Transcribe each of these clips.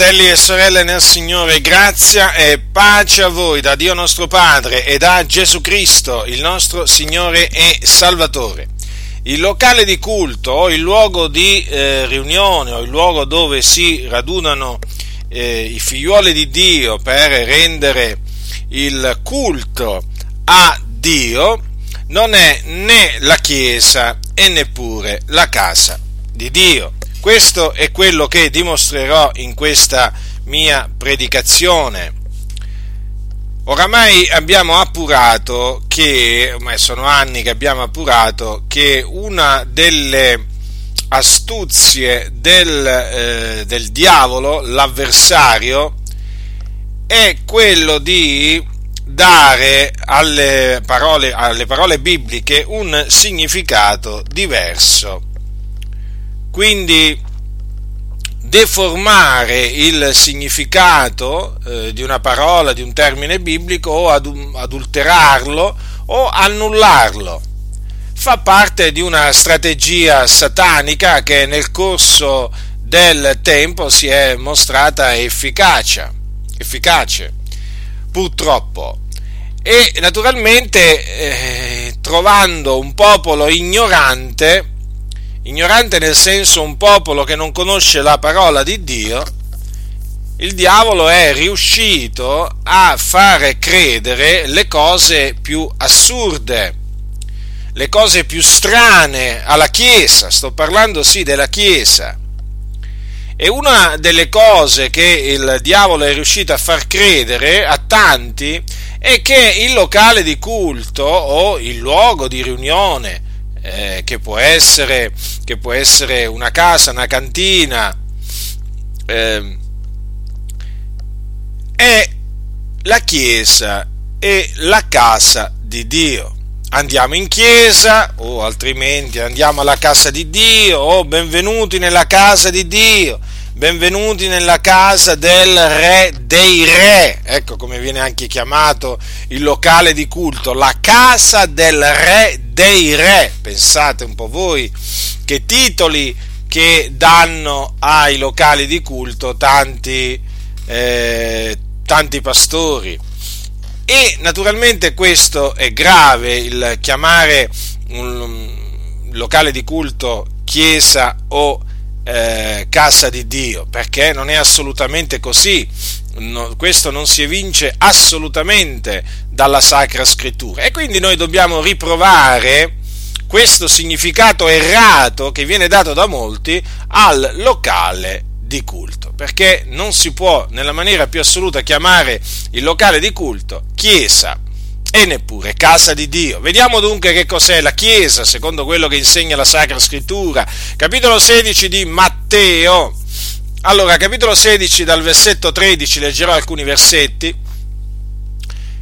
Fratelli e sorelle nel Signore, grazia e pace a voi da Dio nostro Padre e da Gesù Cristo, il nostro Signore e Salvatore. Il locale di culto o il luogo di eh, riunione o il luogo dove si radunano eh, i figliuoli di Dio per rendere il culto a Dio non è né la Chiesa e neppure la casa di Dio questo è quello che dimostrerò in questa mia predicazione. Oramai abbiamo appurato che, ormai sono anni che abbiamo appurato, che una delle astuzie del, eh, del diavolo, l'avversario, è quello di dare alle parole, alle parole bibliche un significato diverso quindi deformare il significato eh, di una parola, di un termine biblico o adulterarlo o annullarlo. Fa parte di una strategia satanica che nel corso del tempo si è mostrata efficace, efficace purtroppo. E naturalmente eh, trovando un popolo ignorante, ignorante nel senso un popolo che non conosce la parola di Dio, il diavolo è riuscito a fare credere le cose più assurde, le cose più strane alla Chiesa, sto parlando sì della Chiesa. E una delle cose che il diavolo è riuscito a far credere a tanti è che il locale di culto o il luogo di riunione eh, che, può essere, che, può essere, una casa, una cantina, eh, è la chiesa e la casa di Dio. Andiamo in chiesa o altrimenti andiamo alla casa di Dio o benvenuti nella casa di Dio benvenuti nella casa del re dei re, ecco come viene anche chiamato il locale di culto, la casa del re dei re, pensate un po' voi che titoli che danno ai locali di culto tanti, eh, tanti pastori. E naturalmente questo è grave, il chiamare un locale di culto chiesa o eh, casa di Dio, perché non è assolutamente così. No, questo non si evince assolutamente dalla Sacra Scrittura. E quindi noi dobbiamo riprovare questo significato errato che viene dato da molti al locale di culto, perché non si può nella maniera più assoluta chiamare il locale di culto chiesa e neppure casa di Dio. Vediamo dunque che cos'è la Chiesa, secondo quello che insegna la Sacra Scrittura. Capitolo 16 di Matteo. Allora, capitolo 16 dal versetto 13 leggerò alcuni versetti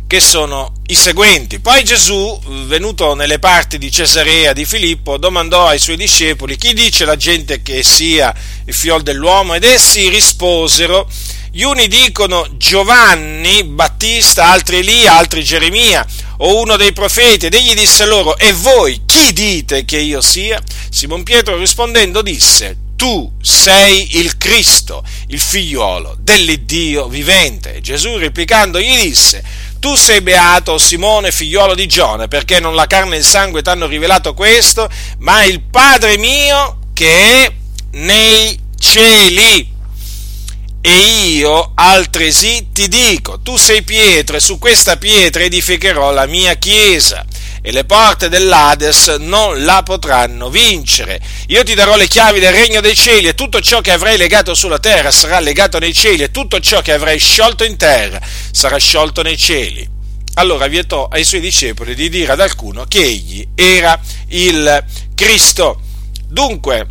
che sono i seguenti. Poi Gesù, venuto nelle parti di Cesarea di Filippo, domandò ai suoi discepoli chi dice la gente che sia il fiol dell'uomo ed essi risposero gli uni dicono Giovanni Battista, altri Elia, altri Geremia o uno dei profeti ed egli disse loro e voi chi dite che io sia? Simon Pietro rispondendo disse tu sei il Cristo, il figliuolo dell'Iddio vivente. Gesù replicando gli disse tu sei beato Simone figliuolo di Giona perché non la carne e il sangue ti hanno rivelato questo ma il Padre mio che è nei cieli e io altresì ti dico, tu sei pietra e su questa pietra edificherò la mia chiesa e le porte dell'Ades non la potranno vincere. Io ti darò le chiavi del regno dei cieli e tutto ciò che avrai legato sulla terra sarà legato nei cieli e tutto ciò che avrai sciolto in terra sarà sciolto nei cieli. Allora vietò ai suoi discepoli di dire ad alcuno che egli era il Cristo. Dunque,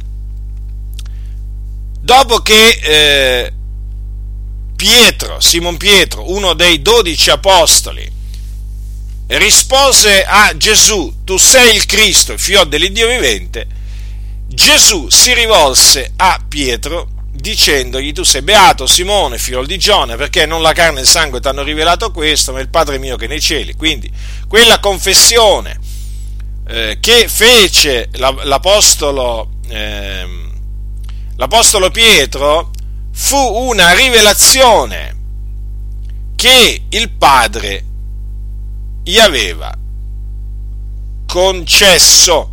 dopo che eh, Pietro, Simon Pietro, uno dei dodici apostoli, rispose a Gesù, tu sei il Cristo, il figlio dell'Iddio vivente, Gesù si rivolse a Pietro dicendogli tu sei beato Simone, figlio di Giona, perché non la carne e il sangue ti hanno rivelato questo, ma il Padre mio che è nei cieli. Quindi quella confessione eh, che fece l'apostolo, eh, l'apostolo Pietro fu una rivelazione che il Padre gli aveva concesso.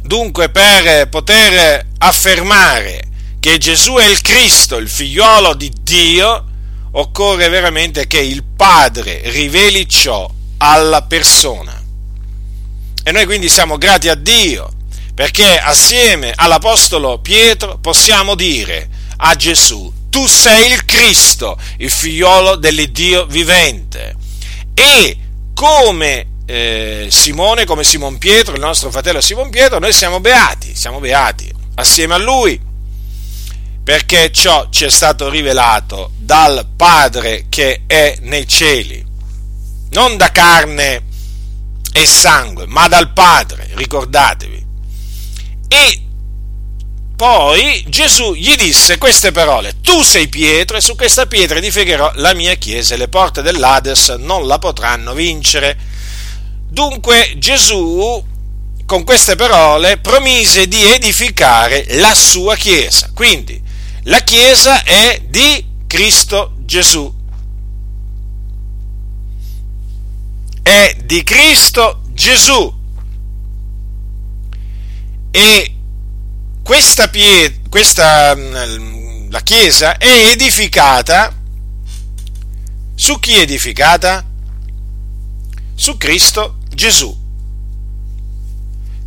Dunque per poter affermare che Gesù è il Cristo, il figliuolo di Dio, occorre veramente che il Padre riveli ciò alla persona. E noi quindi siamo grati a Dio perché assieme all'Apostolo Pietro possiamo dire a Gesù, tu sei il Cristo, il figliolo dell'Iddio vivente. E come eh, Simone, come Simon Pietro, il nostro fratello Simon Pietro, noi siamo beati, siamo beati assieme a lui, perché ciò ci è stato rivelato dal Padre che è nei cieli, non da carne e sangue, ma dal Padre, ricordatevi. E poi Gesù gli disse queste parole, tu sei Pietro e su questa pietra edificherò la mia chiesa e le porte dell'Ades non la potranno vincere. Dunque Gesù con queste parole promise di edificare la sua chiesa. Quindi la chiesa è di Cristo Gesù. È di Cristo Gesù. E questa, pie, questa mm, la chiesa è edificata su chi è edificata? Su Cristo Gesù,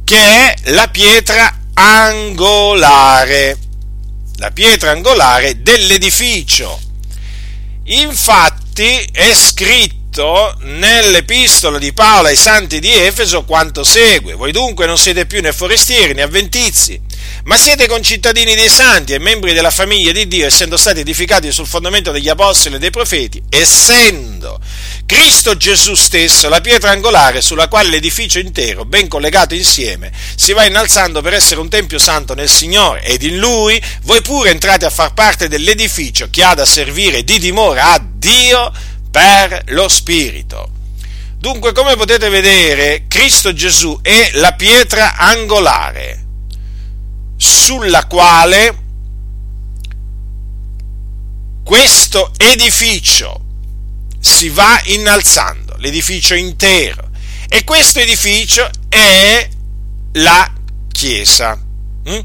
che è la pietra angolare, la pietra angolare dell'edificio. Infatti è scritto scritto nell'epistola di Paolo ai santi di Efeso quanto segue. Voi dunque non siete più né forestieri né avventizi, ma siete concittadini dei santi e membri della famiglia di Dio, essendo stati edificati sul fondamento degli apostoli e dei profeti, essendo Cristo Gesù stesso la pietra angolare sulla quale l'edificio intero, ben collegato insieme, si va innalzando per essere un tempio santo nel Signore, ed in Lui voi pure entrate a far parte dell'edificio che ha da servire di dimora a Dio per lo Spirito. Dunque, come potete vedere, Cristo Gesù è la pietra angolare sulla quale questo edificio si va innalzando, l'edificio intero. E questo edificio è la Chiesa. Hm?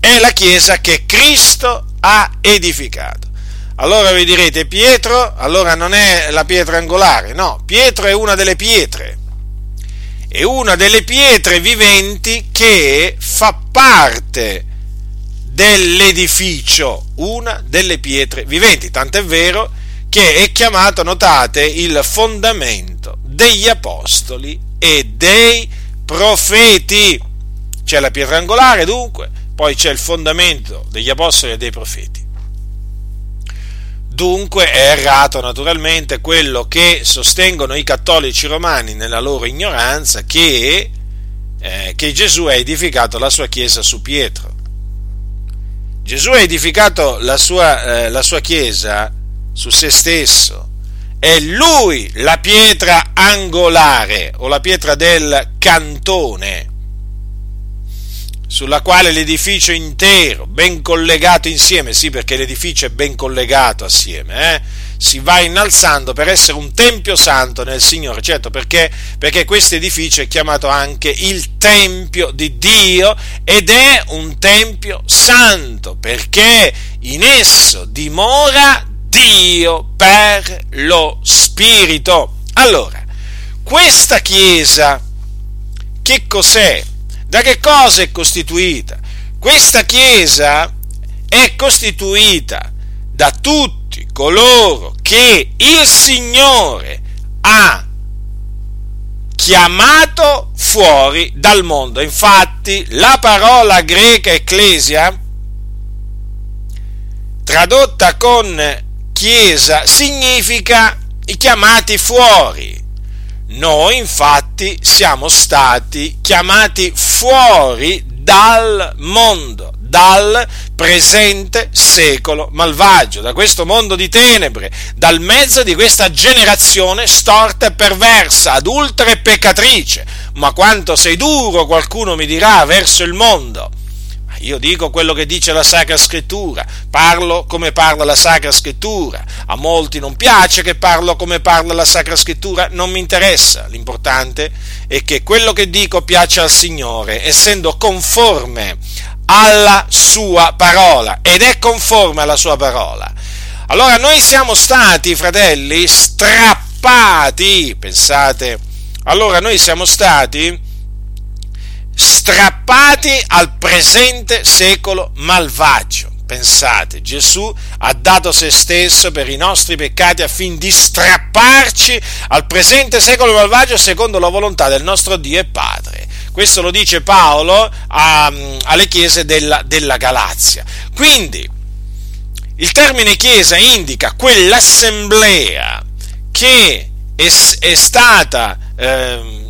È la Chiesa che Cristo ha edificato. Allora vi direte Pietro, allora non è la pietra angolare, no, Pietro è una delle pietre, è una delle pietre viventi che fa parte dell'edificio, una delle pietre viventi, tant'è vero che è chiamato, notate, il fondamento degli apostoli e dei profeti. C'è la pietra angolare dunque, poi c'è il fondamento degli apostoli e dei profeti. Dunque è errato naturalmente quello che sostengono i cattolici romani nella loro ignoranza che, eh, che Gesù ha edificato la sua chiesa su Pietro. Gesù ha edificato la sua, eh, la sua chiesa su se stesso. È lui la pietra angolare o la pietra del cantone sulla quale l'edificio intero, ben collegato insieme, sì perché l'edificio è ben collegato assieme, eh, si va innalzando per essere un tempio santo nel Signore, certo perché, perché questo edificio è chiamato anche il Tempio di Dio ed è un Tempio santo perché in esso dimora Dio per lo Spirito. Allora, questa Chiesa che cos'è? Da che cosa è costituita? Questa Chiesa è costituita da tutti coloro che il Signore ha chiamato fuori dal mondo. Infatti la parola greca ecclesia, tradotta con chiesa, significa i chiamati fuori. Noi infatti siamo stati chiamati fuori dal mondo, dal presente secolo malvagio, da questo mondo di tenebre, dal mezzo di questa generazione storta e perversa, adultera e peccatrice. Ma quanto sei duro, qualcuno mi dirà, verso il mondo. Io dico quello che dice la Sacra Scrittura, parlo come parla la Sacra Scrittura. A molti non piace che parlo come parla la Sacra Scrittura, non mi interessa. L'importante è che quello che dico piace al Signore, essendo conforme alla sua parola ed è conforme alla sua parola. Allora noi siamo stati, fratelli, strappati, pensate, allora noi siamo stati strappati al presente secolo malvagio. Pensate, Gesù ha dato se stesso per i nostri peccati affin di strapparci al presente secolo malvagio secondo la volontà del nostro Dio e Padre. Questo lo dice Paolo a, alle chiese della, della Galazia. Quindi, il termine chiesa indica quell'assemblea che è, è stata eh,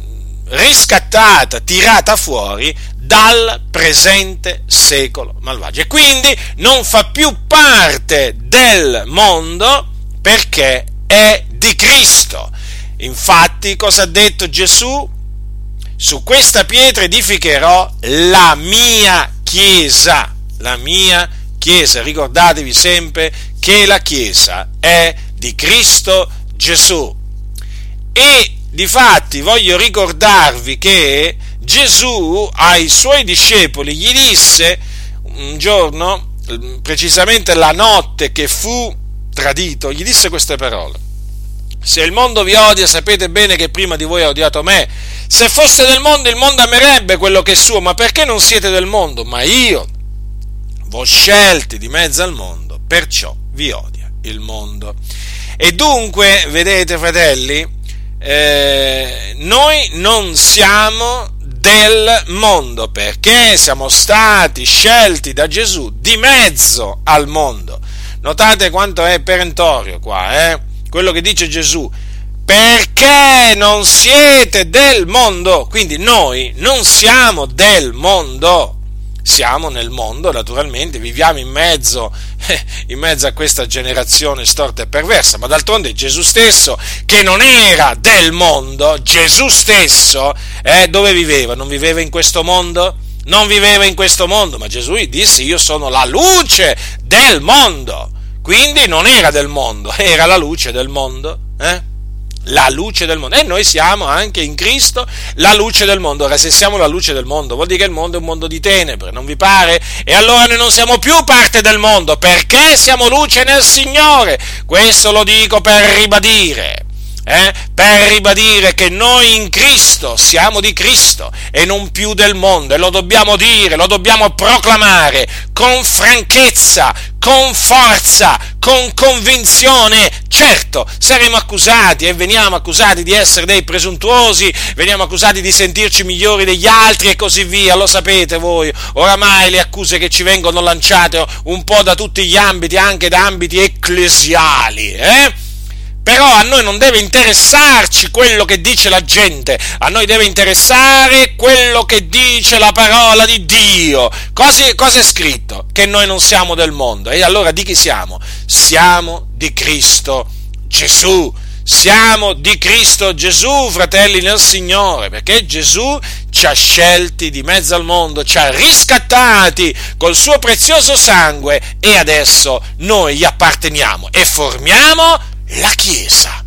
riscattata, tirata fuori dal presente secolo malvagio e quindi non fa più parte del mondo perché è di Cristo. Infatti, cosa ha detto Gesù? Su questa pietra edificherò la mia chiesa, la mia chiesa. Ricordatevi sempre che la chiesa è di Cristo Gesù. E Difatti voglio ricordarvi che Gesù ai suoi discepoli gli disse un giorno, precisamente la notte che fu tradito, gli disse queste parole. Se il mondo vi odia, sapete bene che prima di voi ha odiato me. Se fosse del mondo, il mondo amerebbe quello che è suo, ma perché non siete del mondo? Ma io v'ho scelti di mezzo al mondo, perciò vi odia il mondo. E dunque, vedete, fratelli, eh, noi non siamo del mondo perché siamo stati scelti da Gesù di mezzo al mondo. Notate quanto è perentorio qua, eh? quello che dice Gesù. Perché non siete del mondo? Quindi noi non siamo del mondo siamo nel mondo, naturalmente, viviamo in mezzo, in mezzo a questa generazione storta e perversa, ma d'altronde Gesù stesso, che non era del mondo, Gesù stesso, eh, dove viveva? Non viveva in questo mondo? Non viveva in questo mondo, ma Gesù disse io sono la luce del mondo, quindi non era del mondo, era la luce del mondo. Eh? La luce del mondo. E noi siamo anche in Cristo la luce del mondo. Ora, se siamo la luce del mondo, vuol dire che il mondo è un mondo di tenebre, non vi pare? E allora noi non siamo più parte del mondo, perché siamo luce nel Signore. Questo lo dico per ribadire eh, per ribadire che noi in Cristo siamo di Cristo e non più del mondo e lo dobbiamo dire, lo dobbiamo proclamare con franchezza, con forza, con convinzione. Certo, saremo accusati e veniamo accusati di essere dei presuntuosi, veniamo accusati di sentirci migliori degli altri e così via, lo sapete voi, oramai le accuse che ci vengono lanciate un po' da tutti gli ambiti, anche da ambiti ecclesiali, eh? Però a noi non deve interessarci quello che dice la gente, a noi deve interessare quello che dice la parola di Dio. Cosa, cosa, è scritto? Che noi non siamo del mondo. E allora di chi siamo? Siamo di Cristo Gesù. Siamo di Cristo Gesù, fratelli nel Signore, perché Gesù ci ha scelti di mezzo al mondo, ci ha riscattati col suo prezioso sangue e adesso noi gli apparteniamo e formiamo la Chiesa.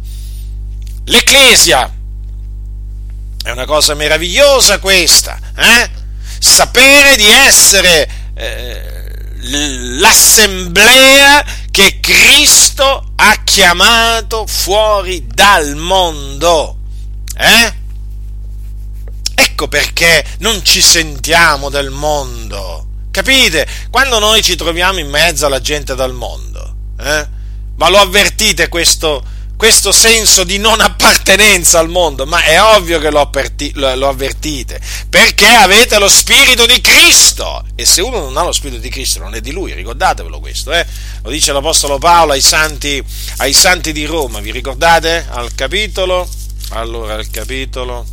L'Ecclesia. È una cosa meravigliosa questa, eh? Sapere di essere eh, l'assemblea che Cristo ha chiamato fuori dal mondo. Eh? Ecco perché non ci sentiamo del mondo. Capite? Quando noi ci troviamo in mezzo alla gente dal mondo, eh? Ma lo avvertite questo, questo senso di non appartenenza al mondo? Ma è ovvio che lo, avverti, lo, lo, avvertite, perché avete lo Spirito di Cristo. E se uno non ha lo Spirito di Cristo non è di lui, ricordatevelo questo. Eh? Lo dice l'Apostolo Paolo ai santi, ai santi di Roma, vi ricordate? Al capitolo, allora al capitolo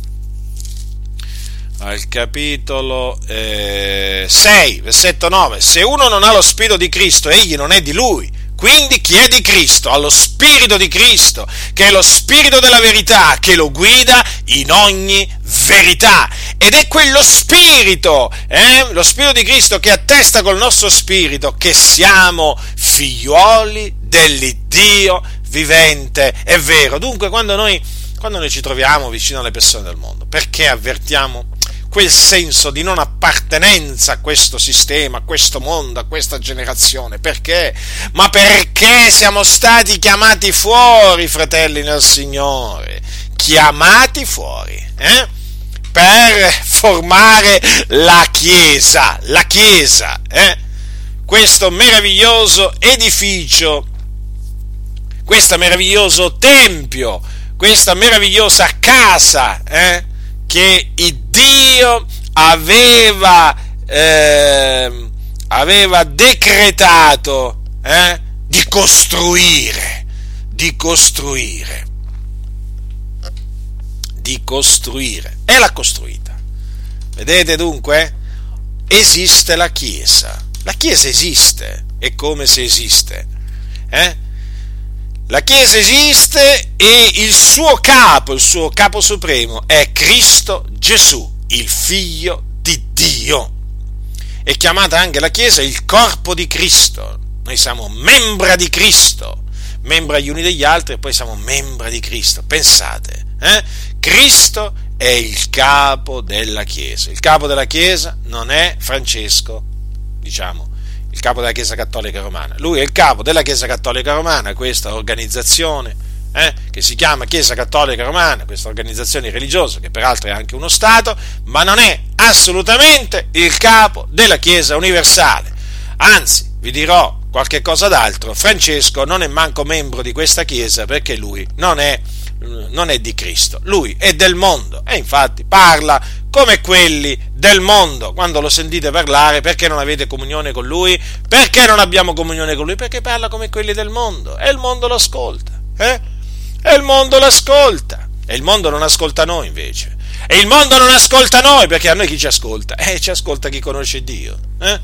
al capitolo eh, 6, versetto 9. Se uno non ha lo Spirito di Cristo, egli non è di lui. Quindi chi è di Cristo ha lo Spirito di Cristo, che è lo Spirito della verità, che lo guida in ogni verità. Ed è quello Spirito, eh, lo Spirito di Cristo che attesta col nostro Spirito che siamo figliuoli dell'Iddio vivente. È vero. Dunque quando noi, quando noi ci troviamo vicino alle persone del mondo, perché avvertiamo quel senso di non appartenenza a questo sistema, a questo mondo, a questa generazione. Perché? Ma perché siamo stati chiamati fuori, fratelli nel Signore? Chiamati fuori, eh? Per formare la Chiesa, la Chiesa, eh? Questo meraviglioso edificio, questo meraviglioso tempio, questa meravigliosa casa, eh? Che Dio aveva, eh, aveva decretato eh, di costruire, di costruire, di costruire. E l'ha costruita. Vedete dunque? Esiste la Chiesa. La Chiesa esiste. È come se esiste. Eh? La Chiesa esiste e il suo capo, il suo capo supremo è Cristo Gesù, il figlio di Dio. È chiamata anche la Chiesa il corpo di Cristo. Noi siamo membra di Cristo, membra gli uni degli altri e poi siamo membra di Cristo. Pensate, eh? Cristo è il capo della Chiesa. Il capo della Chiesa non è Francesco, diciamo, il capo della Chiesa Cattolica Romana. Lui è il capo della Chiesa Cattolica Romana, questa organizzazione eh, che si chiama Chiesa Cattolica Romana, questa organizzazione religiosa, che peraltro è anche uno Stato, ma non è assolutamente il capo della Chiesa universale. Anzi, vi dirò qualche cosa d'altro, Francesco non è manco membro di questa Chiesa perché lui non è, non è di Cristo, lui è del mondo e infatti parla come quelli del mondo. Quando lo sentite parlare, perché non avete comunione con lui? Perché non abbiamo comunione con lui? Perché parla come quelli del mondo e il mondo lo ascolta. Eh? E il mondo lo ascolta. E il mondo non ascolta noi invece. E il mondo non ascolta noi perché a noi chi ci ascolta? Eh, ci ascolta chi conosce Dio. Eh?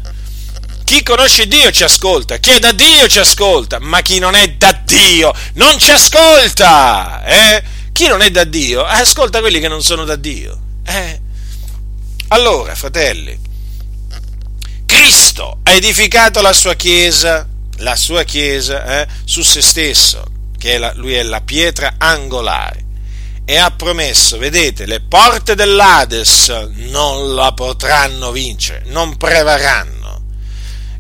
Chi conosce Dio ci ascolta, chi è da Dio ci ascolta, ma chi non è da Dio non ci ascolta. Eh? Chi non è da Dio ascolta quelli che non sono da Dio. Eh? Allora, fratelli, Cristo ha edificato la sua Chiesa, la sua Chiesa, eh, su se stesso, che è la, lui è la pietra angolare, e ha promesso, vedete, le porte dell'Ades non la potranno vincere, non prevarranno.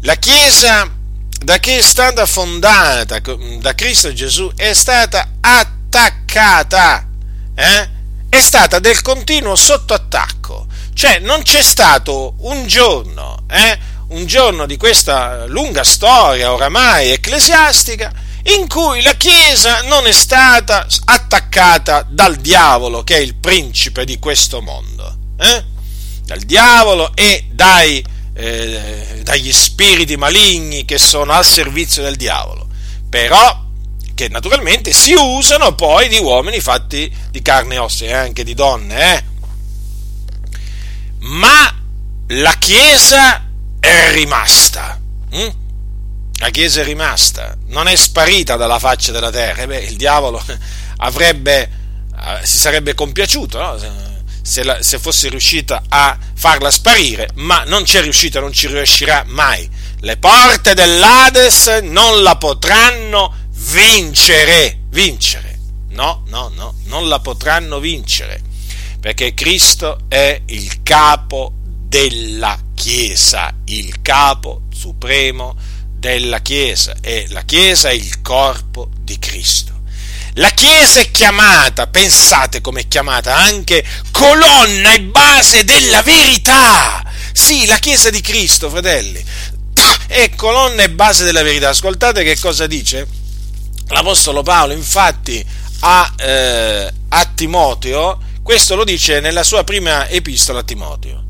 La Chiesa, da che è stata fondata da Cristo Gesù, è stata attaccata, eh? è stata del continuo sotto attacco cioè non c'è stato un giorno, eh, un giorno di questa lunga storia oramai ecclesiastica in cui la Chiesa non è stata attaccata dal diavolo che è il principe di questo mondo, eh? dal diavolo e dai, eh, dagli spiriti maligni che sono al servizio del diavolo, però che naturalmente si usano poi di uomini fatti di carne e ossa e anche di donne, eh? Ma la Chiesa è rimasta. Hm? La Chiesa è rimasta, non è sparita dalla faccia della terra. beh, il diavolo avrebbe, eh, si sarebbe compiaciuto no? se, la, se fosse riuscita a farla sparire, ma non ci è riuscito, non ci riuscirà mai. Le porte dell'Ades non la potranno vincere. Vincere. No, no, no, non la potranno vincere perché Cristo è il capo della Chiesa, il capo supremo della Chiesa e la Chiesa è il corpo di Cristo. La Chiesa è chiamata, pensate come è chiamata, anche colonna e base della verità. Sì, la Chiesa di Cristo, fratelli, è colonna e base della verità. Ascoltate che cosa dice l'Apostolo Paolo, infatti, a, eh, a Timoteo, questo lo dice nella sua prima epistola a Timoteo.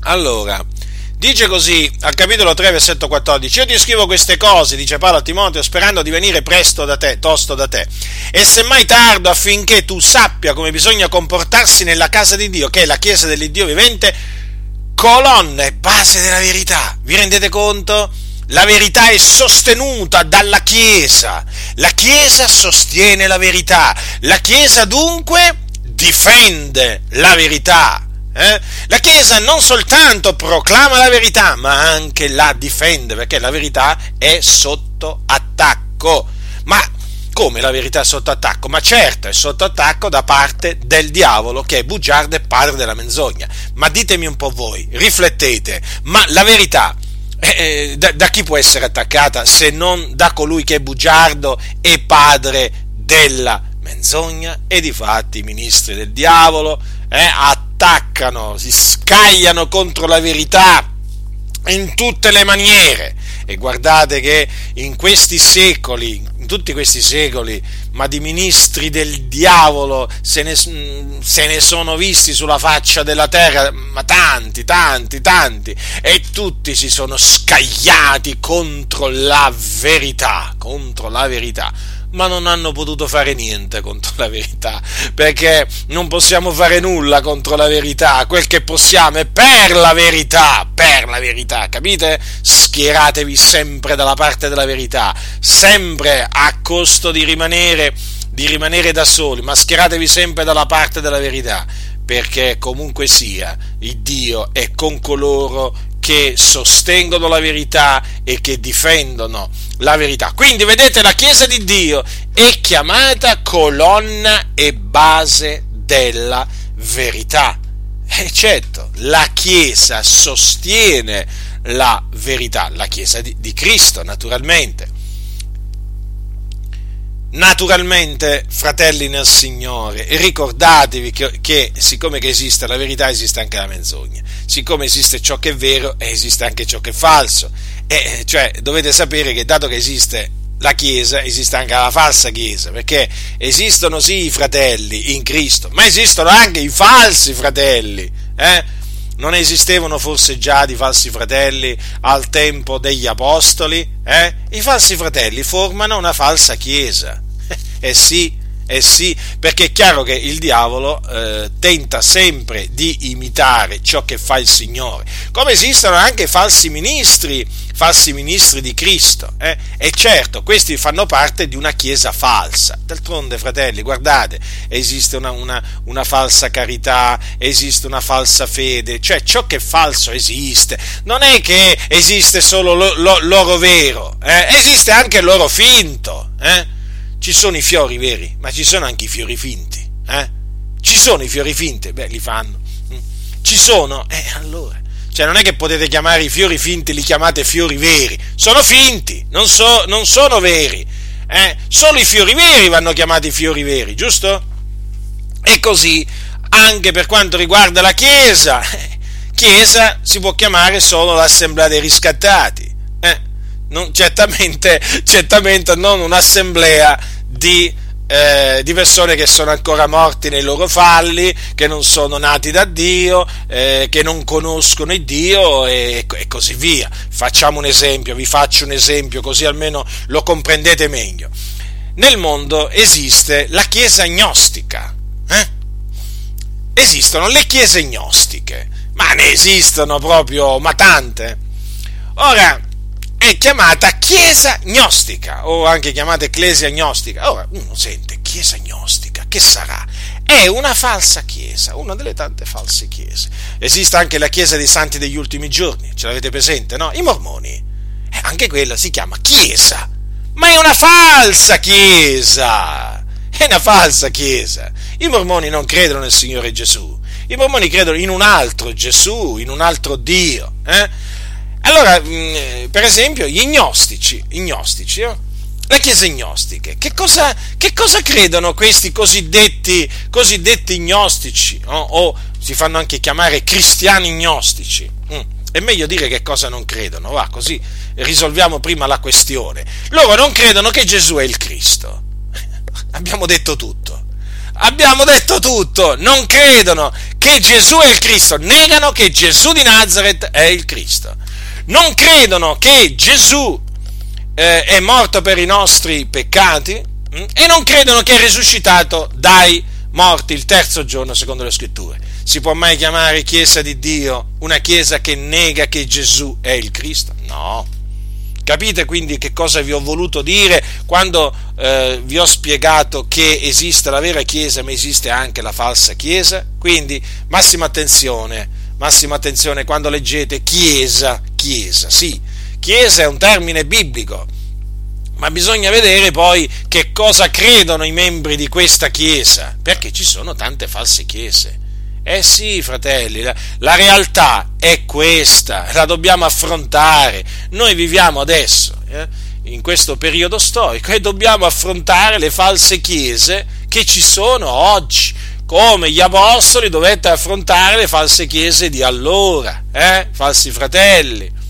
Allora, dice così al capitolo 3, versetto 14: Io ti scrivo queste cose, dice Paolo a Timoteo, sperando di venire presto da te, tosto da te, e semmai tardo affinché tu sappia come bisogna comportarsi nella casa di Dio, che è la chiesa dell'Iddio vivente, colonna e base della verità. Vi rendete conto? La verità è sostenuta dalla Chiesa. La Chiesa sostiene la verità. La Chiesa dunque difende la verità. Eh? La Chiesa non soltanto proclama la verità, ma anche la difende, perché la verità è sotto attacco. Ma come la verità è sotto attacco? Ma certo, è sotto attacco da parte del diavolo, che è bugiardo e padre della menzogna. Ma ditemi un po' voi, riflettete, ma la verità eh, eh, da, da chi può essere attaccata se non da colui che è bugiardo e padre della menzogna? E di fatti i ministri del diavolo eh, attaccano, si scagliano contro la verità in tutte le maniere. E guardate che in questi secoli, in tutti questi secoli, ma di ministri del diavolo se ne, se ne, sono visti sulla faccia della terra, ma tanti, tanti, tanti, e tutti si sono scagliati contro la verità, contro la verità ma non hanno potuto fare niente contro la verità, perché non possiamo fare nulla contro la verità, quel che possiamo è per la verità, per la verità, capite? Schieratevi sempre dalla parte della verità, sempre a costo di rimanere, di rimanere da soli, ma schieratevi sempre dalla parte della verità, perché comunque sia, il Dio è con coloro che sostengono la verità e che difendono la verità. Quindi vedete la Chiesa di Dio è chiamata colonna e base della verità. E certo, la Chiesa sostiene la verità, la Chiesa di, di Cristo naturalmente. Naturalmente, fratelli nel Signore, ricordatevi che, che, siccome che esiste la verità, esiste anche la menzogna. Siccome esiste ciò che è vero, esiste anche ciò che è falso. E cioè, dovete sapere che dato che esiste la Chiesa, esiste anche la falsa Chiesa, perché esistono sì i fratelli in Cristo, ma esistono anche i falsi fratelli. Eh? Non esistevano forse già di falsi fratelli al tempo degli apostoli? Eh? I falsi fratelli formano una falsa Chiesa. Eh sì, eh sì, perché è chiaro che il diavolo eh, tenta sempre di imitare ciò che fa il Signore, come esistono anche falsi ministri, falsi ministri di Cristo, eh? e certo questi fanno parte di una chiesa falsa. D'altronde, fratelli, guardate, esiste una, una, una falsa carità, esiste una falsa fede, cioè ciò che è falso esiste, non è che esiste solo l'oro vero, eh? esiste anche l'oro finto. Eh? ci sono i fiori veri, ma ci sono anche i fiori finti. Eh? Ci sono i fiori finti? Beh, li fanno. Mm. Ci sono? Eh, allora. Cioè, non è che potete chiamare i fiori finti, li chiamate fiori veri. Sono finti, non, so, non sono veri. Eh? Solo i fiori veri vanno chiamati fiori veri, giusto? E così anche per quanto riguarda la Chiesa. Chiesa si può chiamare solo l'assemblea dei riscattati non, certamente, certamente non un'assemblea di, eh, di, persone che sono ancora morti nei loro falli, che non sono nati da Dio, eh, che non conoscono il Dio e, e, così via. Facciamo un esempio, vi faccio un esempio così almeno lo comprendete meglio. Nel mondo esiste la Chiesa gnostica. Eh? Esistono le chiese gnostiche, ma ne esistono proprio, ma tante. Ora, è chiamata Chiesa Gnostica o anche chiamata Ecclesia Gnostica. Ora uno sente Chiesa Gnostica, che sarà? È una falsa Chiesa, una delle tante false Chiese. Esiste anche la Chiesa dei Santi degli Ultimi Giorni, ce l'avete presente, no? I Mormoni. Eh, anche quella si chiama Chiesa, ma è una falsa Chiesa. È una falsa Chiesa. I Mormoni non credono nel Signore Gesù. I Mormoni credono in un altro Gesù, in un altro Dio. Eh? Allora, mm, per esempio, gli gnostici, gnostici eh? le chiese gnostiche, che cosa, che cosa credono questi cosiddetti, cosiddetti gnostici? Oh, o si fanno anche chiamare cristiani gnostici? Mm. È meglio dire che cosa non credono, va, così risolviamo prima la questione. Loro non credono che Gesù è il Cristo. Abbiamo detto tutto. Abbiamo detto tutto, non credono che Gesù è il Cristo, negano che Gesù di Nazareth è il Cristo non credono che Gesù eh, è morto per i nostri peccati mh? Mm, e non credono che è risuscitato dai morti il terzo giorno secondo le scritture. Si può mai chiamare Chiesa di Dio una Chiesa che nega che Gesù è il Cristo? No, Capite quindi che cosa vi ho voluto dire quando eh, vi ho spiegato che esiste la vera Chiesa ma esiste anche la falsa Chiesa? Quindi massima attenzione, massima attenzione quando leggete Chiesa, Chiesa, sì, Chiesa è un termine biblico, ma bisogna vedere poi che cosa credono i membri di questa Chiesa, perché ci sono tante false Chiese. Eh sì, fratelli, la, la, realtà è questa, la dobbiamo affrontare. Noi viviamo adesso, eh, in questo periodo storico, e dobbiamo affrontare le false chiese che ci sono oggi, come gli apostoli dovette affrontare le false chiese di allora, eh, falsi fratelli.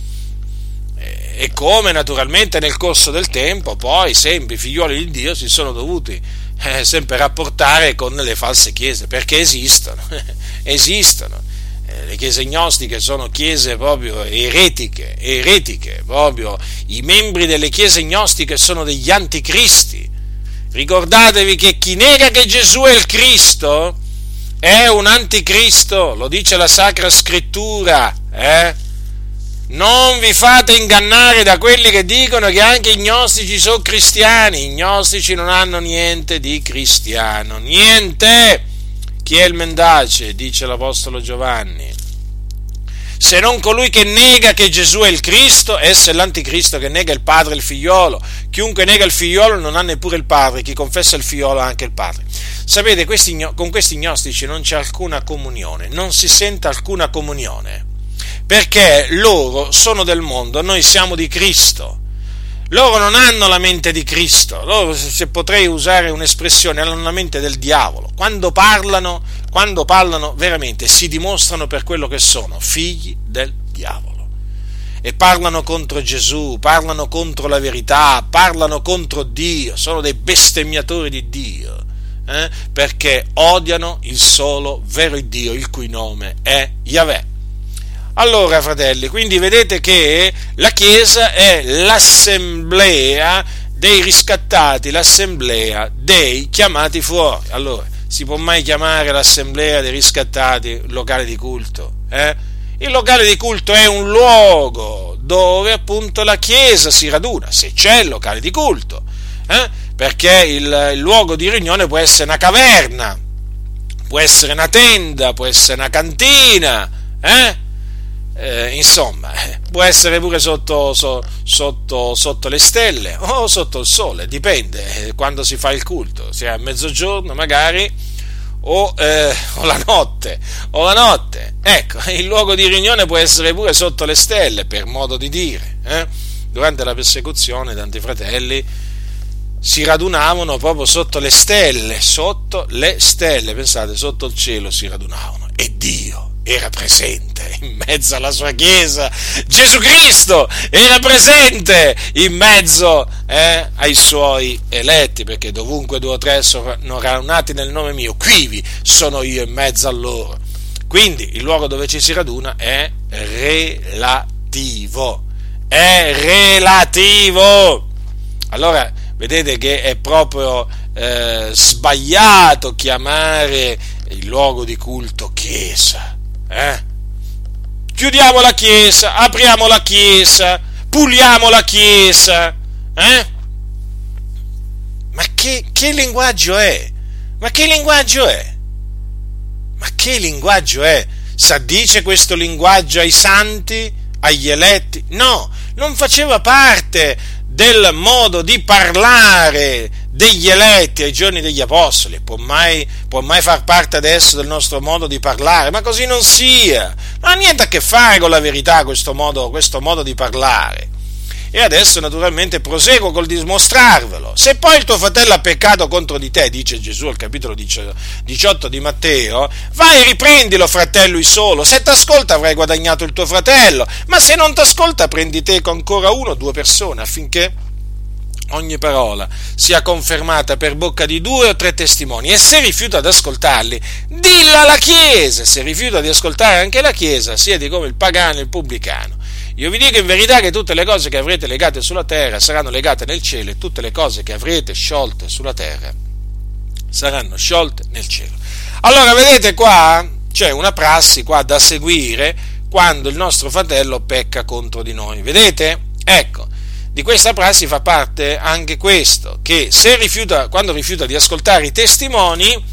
E come naturalmente nel corso del tempo poi sempre i figlioli di Dio si sono dovuti eh, sempre rapportare con le false chiese, perché esistono, esistono. Eh, le chiese gnostiche sono chiese proprio eretiche, eretiche, proprio i membri delle chiese gnostiche sono degli anticristi. Ricordatevi che chi nega che Gesù è il Cristo è un anticristo, lo dice la Sacra Scrittura, eh? Non vi fate ingannare da quelli che dicono che anche i gnostici sono cristiani. I gnostici non hanno niente di cristiano, niente. Chi è il mendace? Dice l'Apostolo Giovanni. Se non colui che nega che Gesù è il Cristo, esso è l'anticristo che nega il padre e il figliolo. Chiunque nega il figliolo non ha neppure il padre, chi confessa il figliolo ha anche il padre. Sapete, questi, con questi gnostici non c'è alcuna comunione, non si sente alcuna comunione perché loro sono del mondo, noi siamo di Cristo. Loro non hanno la mente di Cristo, loro, se potrei usare un'espressione, hanno la mente del diavolo. Quando parlano, quando parlano veramente si dimostrano per quello che sono, figli del diavolo. E parlano contro Gesù, parlano contro la verità, parlano contro Dio, sono dei bestemmiatori di Dio. Eh? Perché odiano il solo vero Dio, il cui nome è Yahweh. Allora, fratelli, quindi vedete che la Chiesa è l'assemblea dei riscattati, l'assemblea dei chiamati fuori. Allora, si può mai chiamare l'assemblea dei riscattati locale di culto? Eh? Il locale di culto è un luogo dove appunto la Chiesa si raduna, se c'è il locale di culto, eh? perché il, il luogo di riunione può essere una caverna, può essere una tenda, può essere una cantina, eh? Eh, insomma, può essere pure sotto, so, sotto, sotto, le stelle o sotto il sole, dipende eh, quando si fa il culto, sia a mezzogiorno magari o, eh, o, la notte, o la notte. Ecco, il luogo di riunione può essere pure sotto le stelle, per modo di dire. Eh? Durante la persecuzione, tanti fratelli si radunavano proprio sotto le stelle, sotto le stelle, pensate, sotto il cielo si radunavano. E Dio era presente in mezzo alla sua chiesa, Gesù Cristo era presente in mezzo eh, ai suoi eletti, perché dovunque due o tre sono radunati nel nome mio, quivi sono io in mezzo a loro. Quindi il luogo dove ci si raduna è relativo, è relativo. Allora, vedete che è proprio eh, sbagliato chiamare il luogo di culto chiesa eh? Chiudiamo la chiesa, apriamo la chiesa, puliamo la chiesa. Eh? Ma che, che linguaggio è? Ma che linguaggio è? Ma che linguaggio è? S'addice questo linguaggio ai santi, agli eletti? No, non faceva parte del modo di parlare degli eletti ai giorni degli apostoli, può mai, può mai, far parte adesso del nostro modo di parlare, ma così non sia, non ha niente a che fare con la verità questo modo, questo modo di parlare. E adesso naturalmente proseguo col dimostrarvelo. Se poi il tuo fratello ha peccato contro di te, dice Gesù al capitolo 18 di Matteo, vai e riprendilo fratello solo. Se ti ascolta avrai guadagnato il tuo fratello, ma se non ti ascolta prendi te con ancora uno o due persone affinché ogni parola sia confermata per bocca di due o tre testimoni e se rifiuta di ascoltarli, dilla alla Chiesa, se rifiuta di ascoltare anche la Chiesa, siete come il pagano e il pubblicano. Io vi dico in verità che tutte le cose che avrete legate sulla terra saranno legate nel cielo e tutte le cose che avrete sciolte sulla terra saranno sciolte nel cielo. Allora, vedete qua c'è una prassi qua da seguire quando il nostro fratello pecca contro di noi. Vedete? Ecco, di questa prassi fa parte anche questo, che se rifiuta, quando rifiuta di ascoltare i testimoni,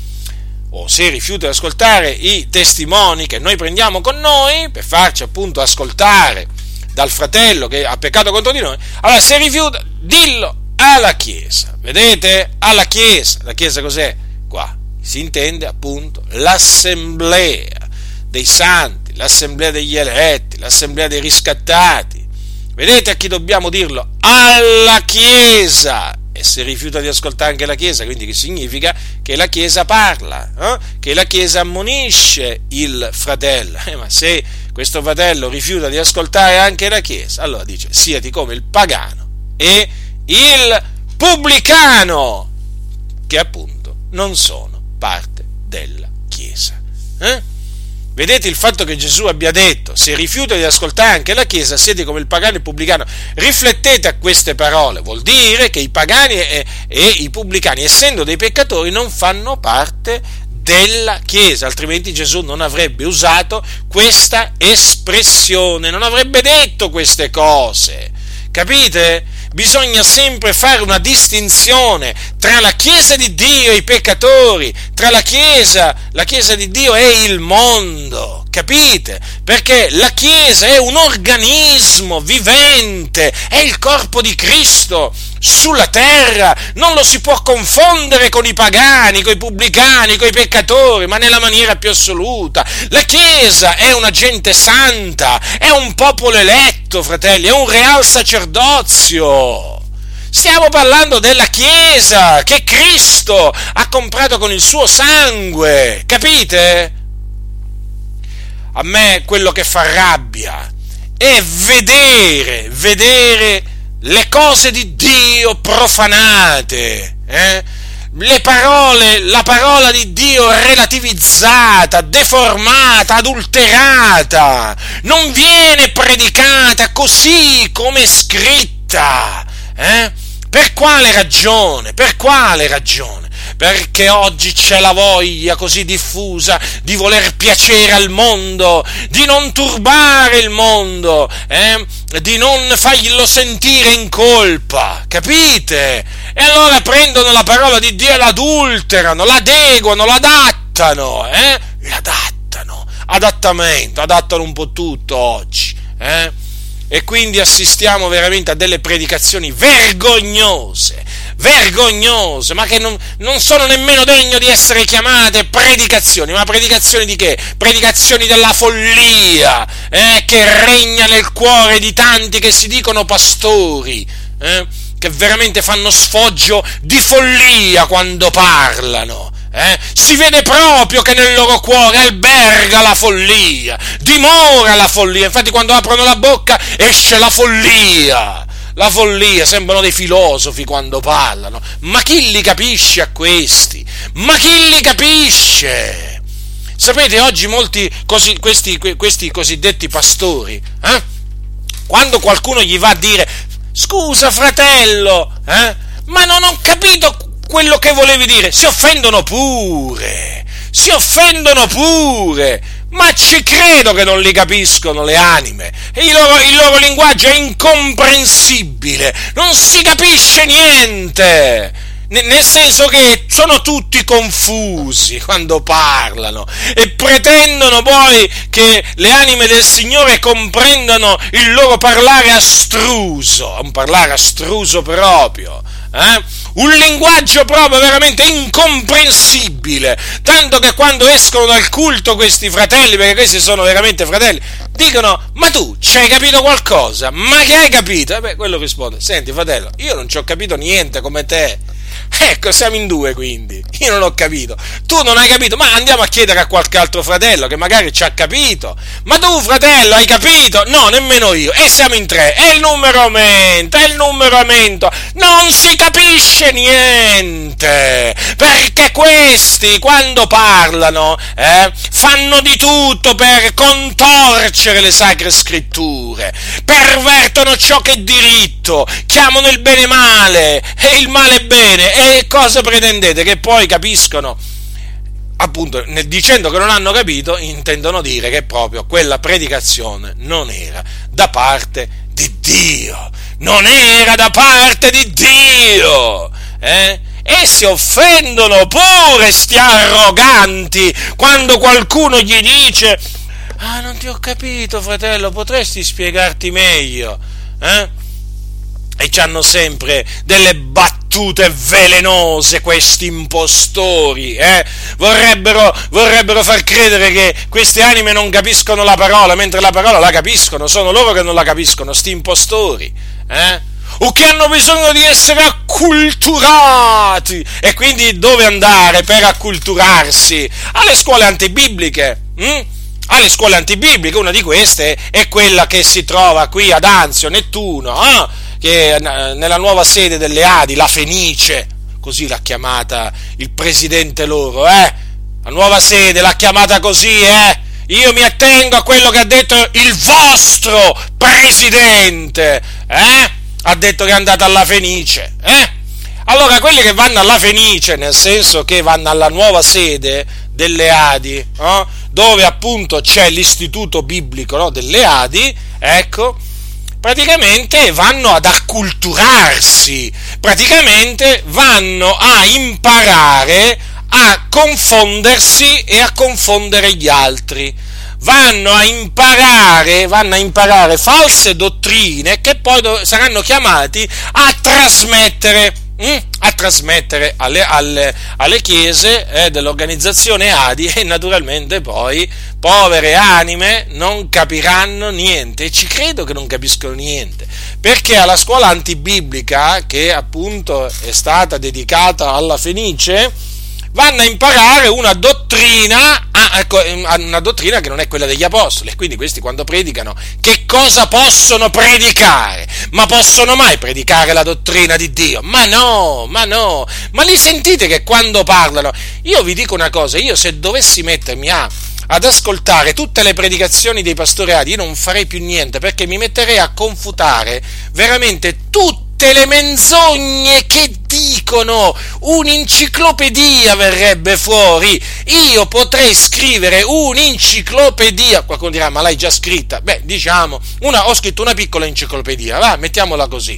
o se rifiuta di ascoltare i testimoni che noi prendiamo con noi, per farci appunto ascoltare dal fratello che ha peccato contro di noi, allora se rifiuta, dillo alla Chiesa, vedete? Alla Chiesa, la Chiesa cos'è? Qua si intende appunto l'assemblea dei santi, l'assemblea degli eletti, l'assemblea dei riscattati, Vedete a chi dobbiamo dirlo? Alla Chiesa! E se rifiuta di ascoltare anche la Chiesa, quindi che significa? Che la Chiesa parla, eh? che la Chiesa ammonisce il fratello. Eh, ma se questo fratello rifiuta di ascoltare anche la Chiesa, allora dice siati come il pagano e il pubblicano, che appunto non sono parte della Chiesa. Eh? Vedete il fatto che Gesù abbia detto, se rifiuta di ascoltare anche la Chiesa, siete come il pagano e il pubblicano. Riflettete a queste parole, vuol dire che i pagani e, e i pubblicani, essendo dei peccatori, non fanno parte della Chiesa, altrimenti Gesù non avrebbe usato questa espressione, non avrebbe detto queste cose. Capite? Bisogna sempre fare una distinzione tra la Chiesa di Dio e i peccatori, tra la Chiesa, la Chiesa di Dio e il mondo, capite? Perché la Chiesa è un organismo vivente, è il corpo di Cristo sulla terra, non lo si può confondere con i pagani, con i pubblicani, con i peccatori, ma nella maniera più assoluta. La Chiesa è una gente santa, è un popolo eletto, fratelli, è un real sacerdozio. Stiamo parlando della Chiesa che Cristo ha comprato con il suo sangue, capite? A me quello che fa rabbia è vedere, vedere le cose di Dio profanate, eh? le parole, la parola di Dio relativizzata, deformata, adulterata, non viene predicata così come è scritta. Eh? Per quale ragione? Per quale ragione? perché oggi c'è la voglia così diffusa di voler piacere al mondo, di non turbare il mondo, eh? Di non farglielo sentire in colpa, capite? E allora prendono la parola di Dio e l'adulterano, l'adeguano, l'adattano, eh? L'adattano, adattamento, adattano un po' tutto oggi, eh? E quindi assistiamo veramente a delle predicazioni vergognose, vergognose, ma che non, non sono nemmeno degne di essere chiamate predicazioni, ma predicazioni di che? Predicazioni della follia, eh, che regna nel cuore di tanti che si dicono pastori, eh, che veramente fanno sfoggio di follia quando parlano. Eh? Si vede proprio che nel loro cuore alberga la follia, dimora la follia. Infatti, quando aprono la bocca esce la follia la follia, sembrano dei filosofi quando parlano. Ma chi li capisce a questi? Ma chi li capisce? Sapete, oggi molti cosi, questi, questi, cosiddetti pastori, eh? quando qualcuno gli va a dire scusa fratello, eh? ma non ho capito quello che volevi dire, si offendono pure, si offendono pure ma ci credo che non li capiscono le anime. Il loro, il loro linguaggio è incomprensibile, non si capisce niente nel senso che sono tutti confusi quando parlano e pretendono poi che le anime del Signore comprendano il loro parlare astruso, un parlare astruso proprio. Eh? Un linguaggio proprio veramente incomprensibile, tanto che quando escono dal culto questi fratelli, perché questi sono veramente fratelli, dicono, ma tu ci hai capito qualcosa? Ma che hai capito? E beh, quello risponde, senti fratello, io non ci ho capito niente come te, Ecco, siamo in due quindi. Io non ho capito. Tu non hai capito, ma andiamo a chiedere a qualche altro fratello che magari ci ha capito. Ma tu, fratello, hai capito? No, nemmeno io. E siamo in tre. E il numero aumenta, e il numero aumenta. Non si capisce niente. Perché questi, quando parlano, eh, fanno di tutto per contorcere le sacre scritture. Pervertono ciò che è diritto. Chiamano il bene male e il male bene e cosa pretendete? Che poi capiscono? Appunto, dicendo che non hanno capito, intendono dire che proprio quella predicazione non era da parte di Dio. non era da parte di Dio. Eh? E si offendono pure sti arroganti quando qualcuno gli dice Ah, non ti ho capito, fratello, potresti spiegarti meglio? Eh? E hanno sempre delle battute velenose questi impostori, eh? vorrebbero, vorrebbero far credere che queste anime non capiscono la parola, mentre la parola la capiscono, sono loro che non la capiscono, sti impostori. Eh? o che hanno bisogno di essere acculturati. E quindi dove andare per acculturarsi? Alle scuole antibibliche. Hm? Alle scuole antibibliche, una di queste è quella che si trova qui ad Anzio, Nettuno, eh? Che nella nuova sede delle Adi, la Fenice, così l'ha chiamata il presidente loro, eh? La nuova sede l'ha chiamata così, eh? Io mi attengo a quello che ha detto il vostro presidente, eh? ha detto che è andata alla Fenice, eh? Allora quelli che vanno alla Fenice, nel senso che vanno alla nuova sede delle Adi, eh? dove appunto c'è l'istituto biblico no? delle Adi, ecco, praticamente vanno ad acculturarsi, praticamente vanno a imparare a confondersi e a confondere gli altri vanno a imparare, vanno a imparare false dottrine che poi saranno chiamati a trasmettere? A trasmettere alle, alle, alle chiese eh, dell'organizzazione ADI e naturalmente poi povere anime non capiranno niente. E ci credo che non capiscono niente perché alla scuola antibiblica che appunto è stata dedicata alla Fenice vanno a imparare una dottrina, ecco, una dottrina che non è quella degli apostoli. Quindi questi quando predicano, che cosa possono predicare? Ma possono mai predicare la dottrina di Dio? Ma no, ma no. Ma li sentite che quando parlano? Io vi dico una cosa, io se dovessi mettermi a ad ascoltare tutte le predicazioni dei pastori io non farei più niente perché mi metterei a confutare veramente tutte tutte le menzogne che dicono, un'enciclopedia verrebbe fuori, io potrei scrivere un'enciclopedia, qualcuno dirà ma l'hai già scritta, beh diciamo, una, ho scritto una piccola enciclopedia, va, mettiamola così,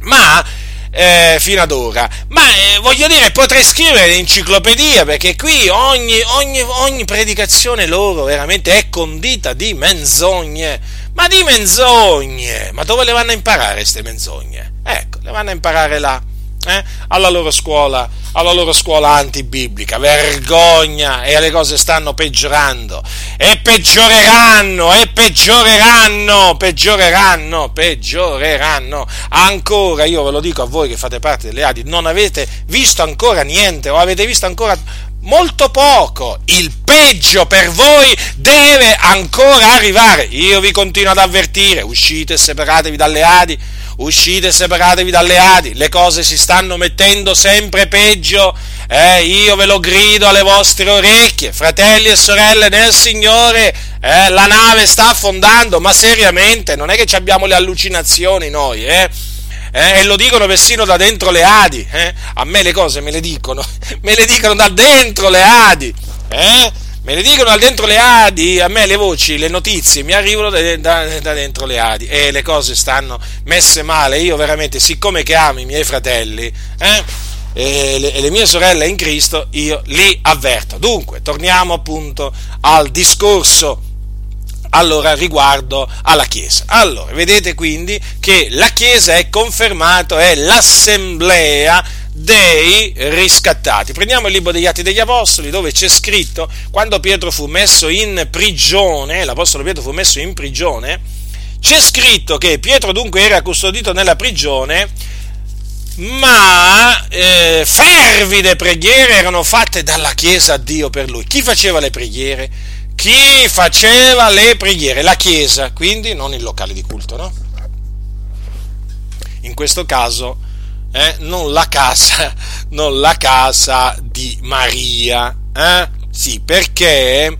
ma eh, fino ad ora. Ma eh, voglio dire, potrei scrivere l'enciclopedia perché qui ogni, ogni, ogni predicazione loro veramente è condita di menzogne. Ma di menzogne! Ma dove le vanno a imparare queste menzogne? Ecco, le vanno a imparare là, eh? alla loro scuola, alla loro scuola antibiblica. Vergogna! E le cose stanno peggiorando. E peggioreranno, e peggioreranno, peggioreranno, peggioreranno. Ancora, io ve lo dico a voi che fate parte delle Adi, non avete visto ancora niente o avete visto ancora molto poco. Il peggio per voi deve ancora arrivare. Io vi continuo ad avvertire, uscite separatevi dalle Adi, uscite e separatevi dalle Adi, le cose si stanno mettendo sempre peggio. Eh, io ve lo grido alle vostre orecchie, fratelli e sorelle nel Signore, eh, la nave sta affondando, ma seriamente, non è che abbiamo le allucinazioni noi, eh? eh, e lo dicono persino da dentro le Adi. Eh? A me le cose me le dicono, me le dicono da dentro le Adi. Eh? Me le dicono da dentro le Adi, a me le voci, le notizie mi arrivano da, da, da, dentro le Adi e le cose stanno messe male. Io veramente, siccome che amo i miei fratelli eh, e, le, le mie sorelle in Cristo, io li avverto. Dunque, torniamo appunto al discorso allora riguardo alla Chiesa. Allora, vedete quindi che la Chiesa è confermato, è l'assemblea dei riscattati. Prendiamo il libro degli Atti degli Apostoli dove c'è scritto quando Pietro fu messo in prigione, l'Apostolo Pietro fu messo in prigione, c'è scritto che Pietro dunque era custodito nella prigione, ma eh, fervide preghiere erano fatte dalla Chiesa a Dio per lui. Chi faceva le preghiere? chi faceva le preghiere, la chiesa, quindi non il locale di culto, no? In questo caso eh, non la casa, non la casa di Maria, eh? Sì, perché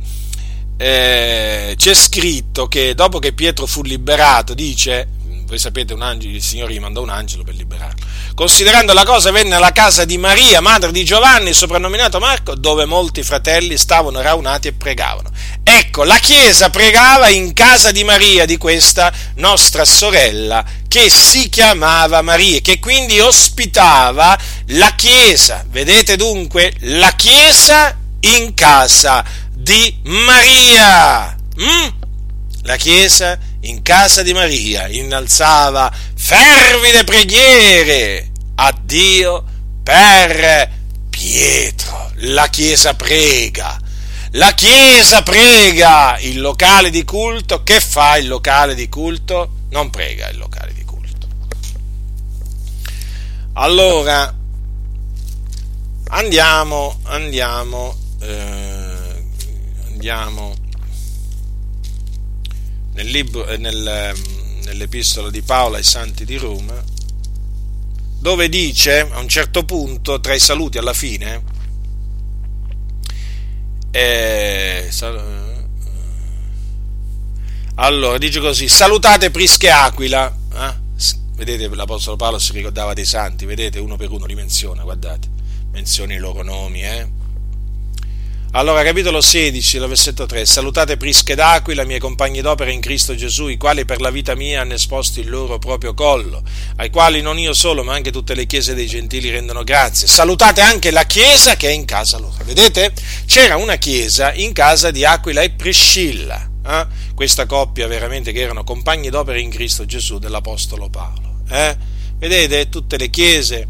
eh, c'è scritto che dopo che Pietro fu liberato, dice, voi sapete, angelo, il Signore gli mandò un angelo per liberarlo. Considerando la cosa, venne alla casa di Maria, madre di Giovanni, soprannominato Marco, dove molti fratelli stavano raunati e pregavano. Ecco, la Chiesa pregava in casa di Maria, di questa nostra sorella, che si chiamava Maria, che quindi ospitava la Chiesa. Vedete dunque, la Chiesa in casa di Maria. Mm? La Chiesa in casa di Maria innalzava fervide preghiere a Dio per Pietro. La Chiesa prega. La Chiesa prega il locale di culto. Che fa il locale di culto? Non prega il locale di culto. Allora, andiamo, andiamo, eh, andiamo nel libro, eh, nel, ehm, nell'epistola di Paolo ai Santi di Roma, dove dice a un certo punto, tra i saluti alla fine, eh, allora dice così: salutate Prisca e Aquila. Eh? Vedete, l'Apostolo Paolo si ricordava dei santi, vedete, uno per uno li menziona, guardate, menziona i loro nomi, eh? Allora, capitolo 16, versetto 3. Salutate Prisca ed Aquila, miei compagni d'opera in Cristo Gesù, i quali per la vita mia hanno esposto il loro proprio collo, ai quali non io solo, ma anche tutte le chiese dei gentili rendono grazie. Salutate anche la chiesa che è in casa loro. Vedete? C'era una chiesa in casa di Aquila e Priscilla. Eh? Questa coppia veramente che erano compagni d'opera in Cristo Gesù dell'Apostolo Paolo. Eh? Vedete? Tutte le chiese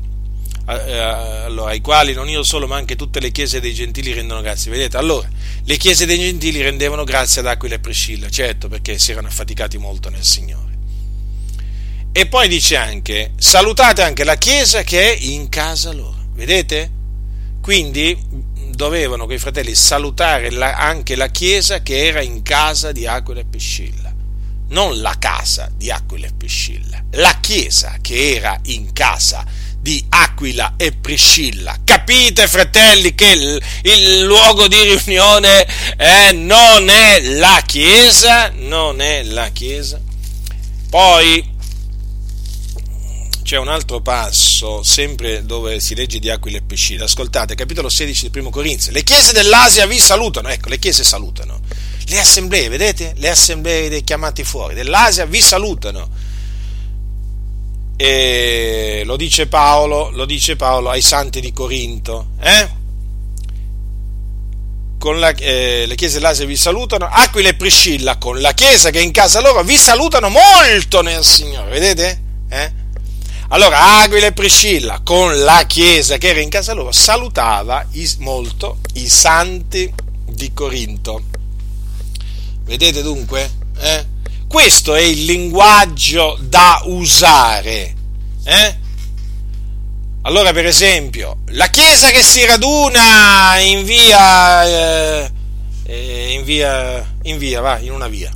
allora, ai quali non io solo ma anche tutte le chiese dei gentili rendono grazie. Vedete? Allora, le chiese dei gentili rendevano grazie ad Aquila e Priscilla, certo, perché si erano affaticati molto nel Signore. E poi dice anche, salutate anche la chiesa che è in casa loro. Vedete? Quindi dovevano quei fratelli salutare la, anche la chiesa che era in casa di Aquila e Priscilla. Non la casa di Aquila e Priscilla, la chiesa che era in casa di di Aquila e Priscilla. Capite, fratelli, che il, il luogo di riunione eh, non è la Chiesa, non è la Chiesa. Poi c'è un altro passo, sempre dove si legge di Aquila e Priscilla. Ascoltate, capitolo 16 del primo Corinzio. Le chiese dell'Asia vi salutano, ecco, le chiese salutano. Le assemblee, vedete? Le assemblee dei chiamati fuori dell'Asia vi salutano e lo dice Paolo, lo dice Paolo ai santi di Corinto. Eh? Con la, eh, le chiese dell'Asia vi salutano, Aquila e Priscilla con la chiesa che è in casa loro vi salutano molto nel Signore, vedete? Eh? Allora Aquila e Priscilla con la chiesa che era in casa loro salutava molto i santi di Corinto. Vedete dunque? Eh? Questo è il linguaggio da usare. Eh? Allora, per esempio, la chiesa che si raduna in via, eh, eh, in via, in via, va, in una via.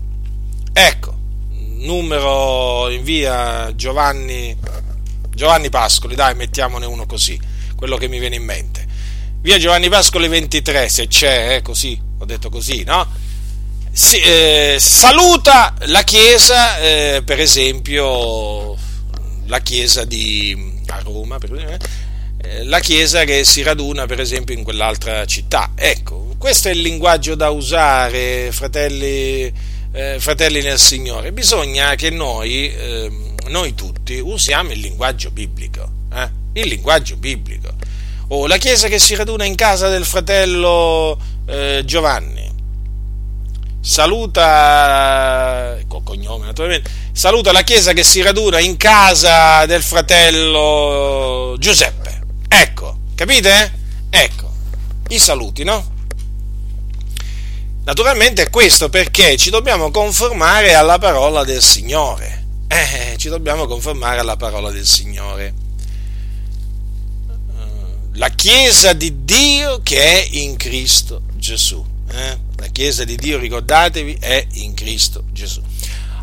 Ecco, numero in via Giovanni, Giovanni Pascoli, dai, mettiamone uno così, quello che mi viene in mente. Via Giovanni Pascoli 23, se c'è, eh, così, ho detto così, no? Si, eh, saluta la chiesa, eh, per esempio la chiesa di a Roma, per, eh, la chiesa che si raduna per esempio in quell'altra città. Ecco, questo è il linguaggio da usare, fratelli, eh, fratelli nel Signore. Bisogna che noi, ehm, noi tutti, usiamo il linguaggio biblico. Eh, il linguaggio biblico. O oh, la chiesa che si raduna in casa del fratello eh, Giovanni saluta, con cognome naturalmente, saluta la chiesa che si raduna in casa del fratello Giuseppe. Ecco, capite? Ecco, i saluti, no? Naturalmente questo perché ci dobbiamo conformare alla parola del Signore. Eh, ci dobbiamo conformare alla parola del Signore. La Chiesa di Dio che è in Cristo Gesù. Eh? La Chiesa di Dio, ricordatevi, è in Cristo Gesù.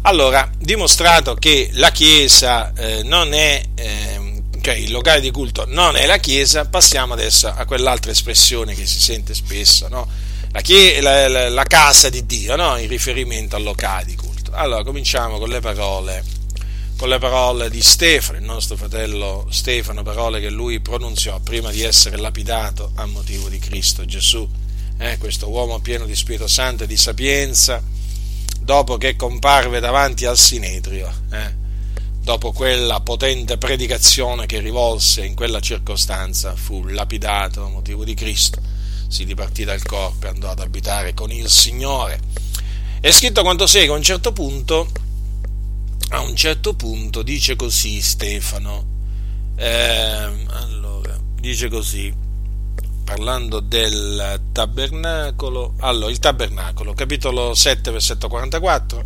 Allora, dimostrato che la Chiesa eh, non è, eh, cioè il locale di culto non è la Chiesa, passiamo adesso a quell'altra espressione che si sente spesso, no? la, chie- la, la, la, casa di Dio, no? in riferimento al locale di culto. Allora, cominciamo con le parole con le parole di Stefano, il nostro fratello Stefano, parole che lui pronunziò prima di essere lapidato a motivo di Cristo Gesù. Eh, questo uomo pieno di Spirito Santo e di sapienza, dopo che comparve davanti al Sinedrio, eh, dopo quella potente predicazione che rivolse in quella circostanza, fu lapidato a motivo di Cristo, si dipartì dal corpo e andò ad abitare con il Signore. È scritto quanto segue, a un certo punto a un certo punto dice così Stefano, eh, allora, dice così, parlando del tabernacolo, allora il tabernacolo, capitolo 7, versetto 44,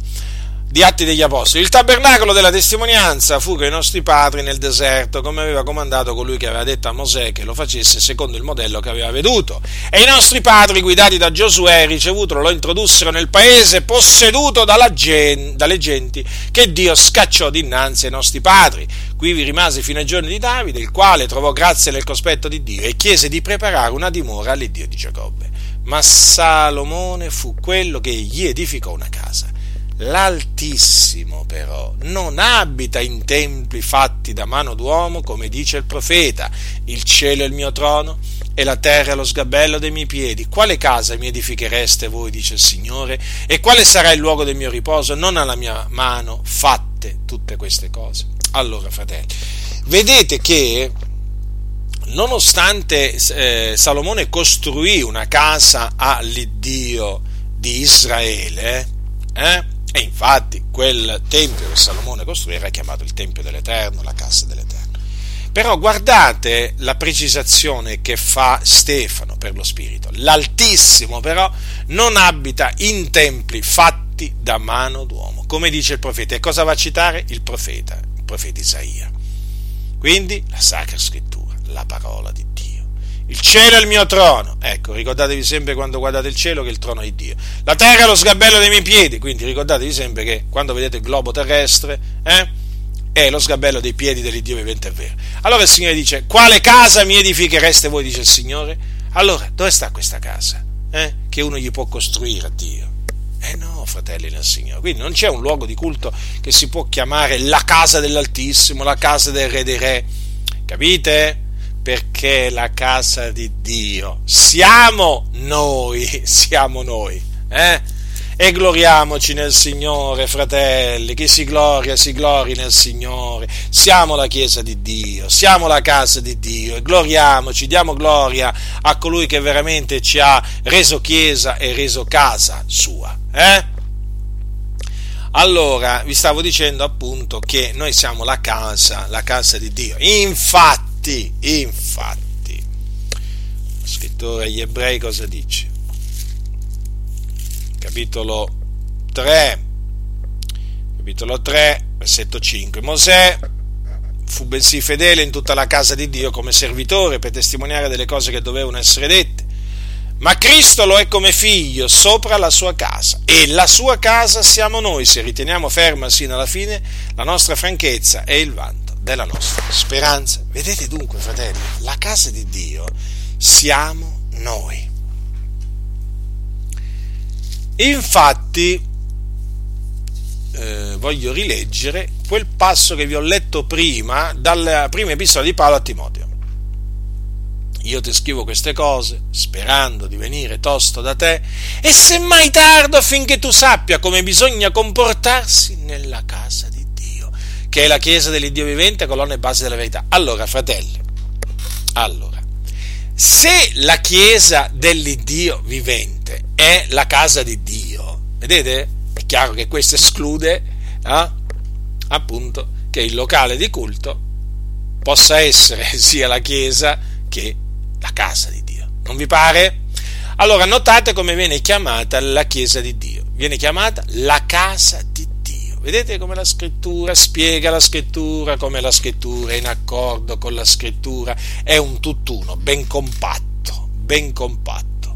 di Atti degli Apostoli. Il tabernacolo della testimonianza fu che i nostri padri nel deserto, come aveva comandato colui che aveva detto a Mosè che lo facesse secondo il modello che aveva veduto. E i nostri padri, guidati da Giosuè, ricevutolo, lo introdussero nel paese posseduto gen- dalle genti che Dio scacciò dinanzi ai nostri padri. Qui vi rimase fino ai giorni di Davide, il quale trovò grazia nel cospetto di Dio e chiese di preparare una dimora all'Iddio di Giacobbe. Ma Salomone fu quello che gli edificò una casa L'Altissimo però non abita in templi fatti da mano d'uomo, come dice il profeta, il cielo è il mio trono e la terra è lo sgabello dei miei piedi. Quale casa mi edifichereste voi, dice il Signore, e quale sarà il luogo del mio riposo? Non alla mia mano fatte tutte queste cose. Allora, fratelli, vedete che nonostante eh, Salomone costruì una casa all'Iddio di Israele, eh, e infatti quel tempio che Salomone costruì era chiamato il Tempio dell'Eterno, la casa dell'Eterno. Però guardate la precisazione che fa Stefano per lo Spirito. L'Altissimo però non abita in templi fatti da mano d'uomo, come dice il profeta. E cosa va a citare? Il profeta, il profeta Isaia. Quindi la Sacra Scrittura, la parola di Dio. Il cielo è il mio trono. Ecco, ricordatevi sempre quando guardate il cielo che il trono è di Dio. La terra è lo sgabello dei miei piedi. Quindi ricordatevi sempre che quando vedete il globo terrestre, eh, è lo sgabello dei piedi dell'Iddio vivente e vero. Allora il Signore dice: Quale casa mi edifichereste voi? Dice il Signore. Allora, dove sta questa casa? Eh, che uno gli può costruire a Dio? Eh no, fratelli nel Signore. Quindi non c'è un luogo di culto che si può chiamare la casa dell'Altissimo, la casa del Re dei Re. Capite? Perché la casa di Dio siamo noi, siamo noi, eh? E gloriamoci nel Signore, fratelli, chi si gloria, si glori nel Signore. Siamo la Chiesa di Dio, siamo la casa di Dio e gloriamoci, diamo gloria a colui che veramente ci ha reso Chiesa e reso casa sua. Eh? Allora, vi stavo dicendo appunto che noi siamo la casa, la casa di Dio. Infatti, Infatti, infatti, lo scrittore agli ebrei cosa dice? Capitolo 3, capitolo 3, versetto 5. Mosè fu bensì fedele in tutta la casa di Dio come servitore per testimoniare delle cose che dovevano essere dette. Ma Cristo lo è come figlio sopra la sua casa e la sua casa siamo noi se riteniamo ferma sino alla fine la nostra franchezza e il vanto della nostra speranza. Vedete dunque, fratelli, la casa di Dio siamo noi. Infatti, eh, voglio rileggere quel passo che vi ho letto prima, dalla prima epistola di Paolo a Timoteo. Io ti scrivo queste cose sperando di venire tosto da te e semmai tardo affinché tu sappia come bisogna comportarsi nella casa di Dio che è la Chiesa dell'Iddio vivente, colonna e base della verità. Allora, fratelli, allora, se la Chiesa dell'Iddio vivente è la casa di Dio, vedete? È chiaro che questo esclude eh, appunto che il locale di culto possa essere sia la Chiesa che la casa di Dio. Non vi pare? Allora notate come viene chiamata la Chiesa di Dio. Viene chiamata la casa di Dio. Vedete come la scrittura spiega la scrittura, come la scrittura è in accordo con la scrittura, è un tutt'uno, ben compatto, ben compatto.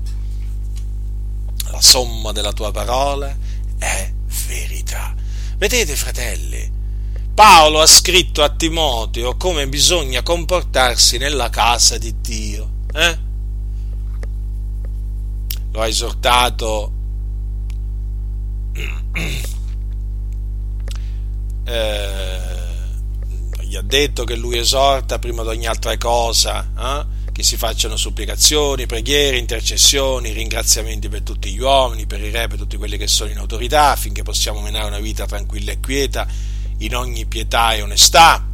La somma della tua parola è verità. Vedete, fratelli, Paolo ha scritto a Timoteo come bisogna comportarsi nella casa di Dio. Eh? Lo ha esortato eh, gli ha detto che lui esorta prima di ogni altra cosa eh? che si facciano supplicazioni, preghiere, intercessioni, ringraziamenti per tutti gli uomini, per i re, per tutti quelli che sono in autorità, affinché possiamo menare una vita tranquilla e quieta in ogni pietà e onestà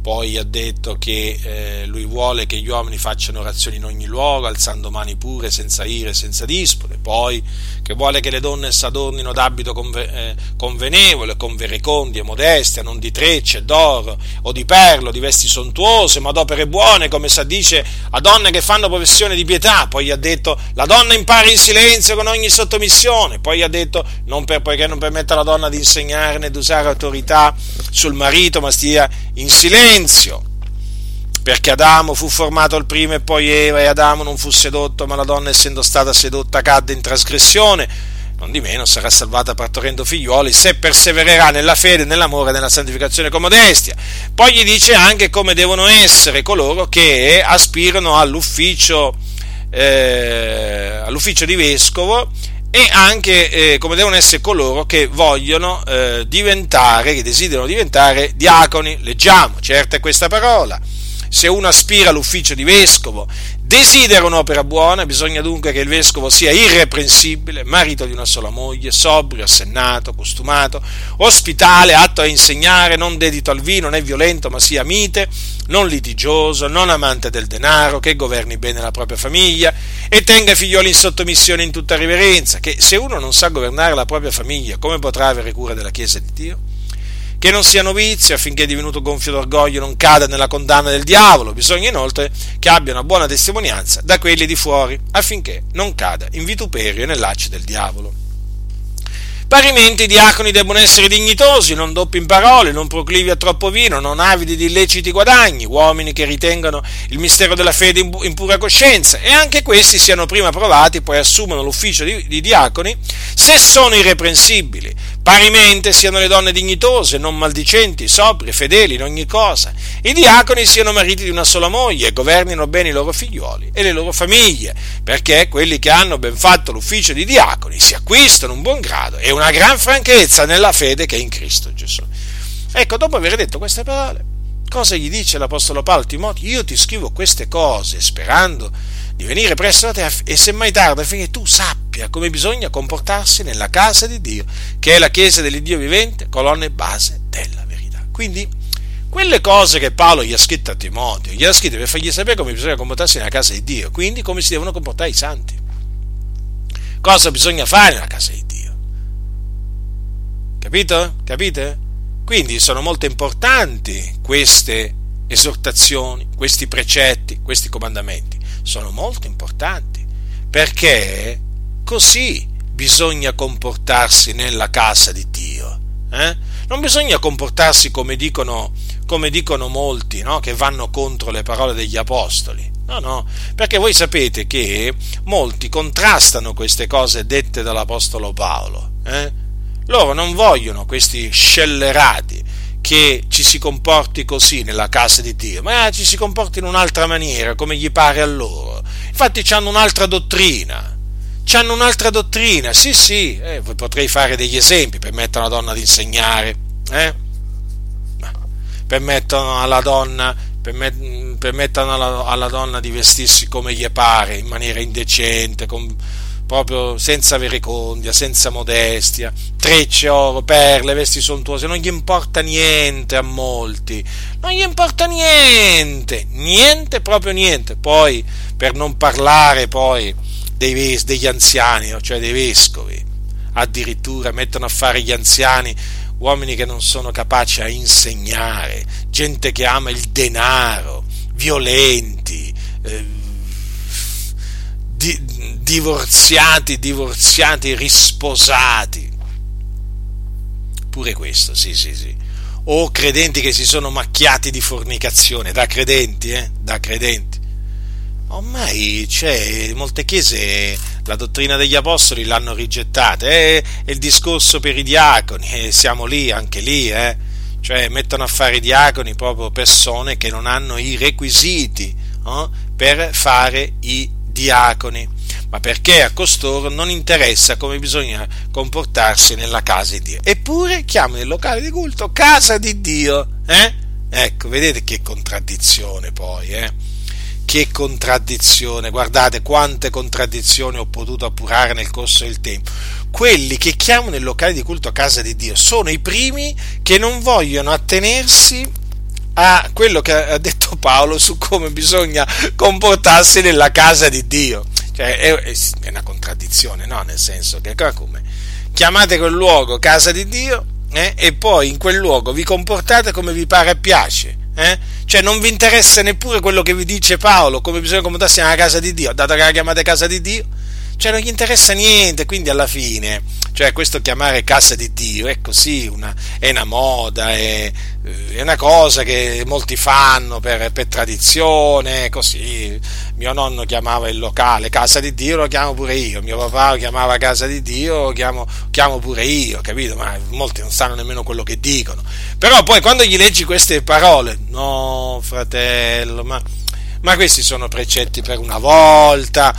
poi ha detto che eh, lui vuole che gli uomini facciano orazioni in ogni luogo, alzando mani pure, senza ire, senza dispute, poi che vuole che le donne s'adornino d'abito conve- eh, convenevole, con verecondie, modestia, non di trecce, d'oro o di perlo, di vesti sontuose, ma d'opere buone, come si dice a donne che fanno professione di pietà. Poi ha detto la donna impari in silenzio con ogni sottomissione. Poi ha detto non per, poiché non permette alla donna di insegnare né di usare autorità sul marito, ma stia in silenzio. Perché Adamo fu formato il primo e poi Eva, e Adamo non fu sedotto, ma la donna, essendo stata sedotta, cadde in trasgressione. Non di meno sarà salvata partorendo figliuoli se persevererà nella fede, nell'amore, nella santificazione con modestia. Poi gli dice anche come devono essere coloro che aspirano all'ufficio, eh, all'ufficio di vescovo e anche eh, come devono essere coloro che vogliono eh, diventare, che desiderano diventare diaconi. Leggiamo, certa è questa parola. Se uno aspira all'ufficio di vescovo, desidera un'opera buona, bisogna dunque che il vescovo sia irreprensibile, marito di una sola moglie, sobrio, assennato, costumato, ospitale, atto a insegnare, non dedito al vino né violento, ma sia mite, non litigioso, non amante del denaro, che governi bene la propria famiglia e tenga i figlioli in sottomissione in tutta riverenza, che se uno non sa governare la propria famiglia, come potrà avere cura della Chiesa di Dio? Che non sia novizio affinché divenuto gonfio d'orgoglio non cada nella condanna del diavolo. Bisogna inoltre che abbia una buona testimonianza da quelli di fuori affinché non cada in vituperio e nell'acce del diavolo. Parimenti i diaconi debbono essere dignitosi, non doppi in parole, non proclivi a troppo vino, non avidi di illeciti guadagni, uomini che ritengano il mistero della fede in pura coscienza, e anche questi siano prima provati, poi assumano l'ufficio di, di diaconi, se sono irreprensibili. Parimenti siano le donne dignitose, non maldicenti, sobrie, fedeli in ogni cosa. I diaconi siano mariti di una sola moglie e governino bene i loro figlioli e le loro famiglie, perché quelli che hanno ben fatto l'ufficio di diaconi si acquistano un buon grado e una gran franchezza nella fede che è in Cristo Gesù. Ecco, dopo aver detto queste parole, cosa gli dice l'Apostolo Paolo a Timoteo? Io ti scrivo queste cose sperando di venire presto da te e semmai tarda affinché tu sappia come bisogna comportarsi nella casa di Dio, che è la chiesa dell'Iddio vivente, colonna e base della verità. Quindi, quelle cose che Paolo gli ha scritto a Timoteo, gli ha scritto per fargli sapere come bisogna comportarsi nella casa di Dio, quindi come si devono comportare i santi. Cosa bisogna fare nella casa di Dio. Capito? Capite? Quindi sono molto importanti queste esortazioni, questi precetti, questi comandamenti sono molto importanti, perché così bisogna comportarsi nella casa di Dio. Eh? Non bisogna comportarsi come dicono, come dicono molti, no? che vanno contro le parole degli apostoli. No, no, perché voi sapete che molti contrastano queste cose dette dall'Apostolo Paolo. Eh? Loro non vogliono questi scellerati che ci si comporti così nella casa di Dio, ma ci si comporti in un'altra maniera, come gli pare a loro. Infatti hanno un'altra dottrina. Hanno un'altra dottrina, sì, sì, eh, potrei fare degli esempi, permettono alla donna di insegnare, eh? permettono alla donna permettono alla, alla, donna di vestirsi come gli pare, in maniera indecente, con, proprio senza verecondia, senza modestia, trecce, oro, perle, vesti sontuose, non gli importa niente a molti, non gli importa niente, niente, proprio niente. Poi, per non parlare poi dei, degli anziani, cioè dei vescovi, addirittura mettono a fare gli anziani uomini che non sono capaci a insegnare, gente che ama il denaro, violenti, eh, di, divorziati, divorziati, risposati. Pure questo, sì, sì, sì. O credenti che si sono macchiati di fornicazione, da credenti, eh? Da credenti. Ormai c'è, molte chiese la dottrina degli apostoli l'hanno rigettata, è il discorso per i diaconi, eh, siamo lì, anche lì, eh? cioè mettono a fare i diaconi proprio persone che non hanno i requisiti eh? per fare i diaconi ma perché a costoro non interessa come bisogna comportarsi nella casa di Dio. Eppure chiamano il locale di culto casa di Dio. Eh? Ecco, vedete che contraddizione poi, eh? Che contraddizione, guardate quante contraddizioni ho potuto appurare nel corso del tempo. Quelli che chiamano il locale di culto casa di Dio sono i primi che non vogliono attenersi a quello che ha detto Paolo su come bisogna comportarsi nella casa di Dio. Cioè, è, è una contraddizione, no? Nel senso che come? Chiamate quel luogo casa di Dio eh? e poi in quel luogo vi comportate come vi pare e piace. Eh? Cioè non vi interessa neppure quello che vi dice Paolo, come bisogna comportarsi nella casa di Dio, dato che la chiamate casa di Dio, cioè non gli interessa niente, quindi alla fine, cioè questo chiamare casa di Dio è così, una, è una moda, è, è, una cosa che molti fanno per, per, tradizione, così, mio nonno chiamava il locale casa di Dio, lo chiamo pure io, mio papà lo chiamava casa di Dio, lo chiamo, chiamo pure io, capito? Ma molti non sanno nemmeno quello che dicono, però poi quando gli leggi queste parole, no fratello, ma, ma questi sono precetti per una volta,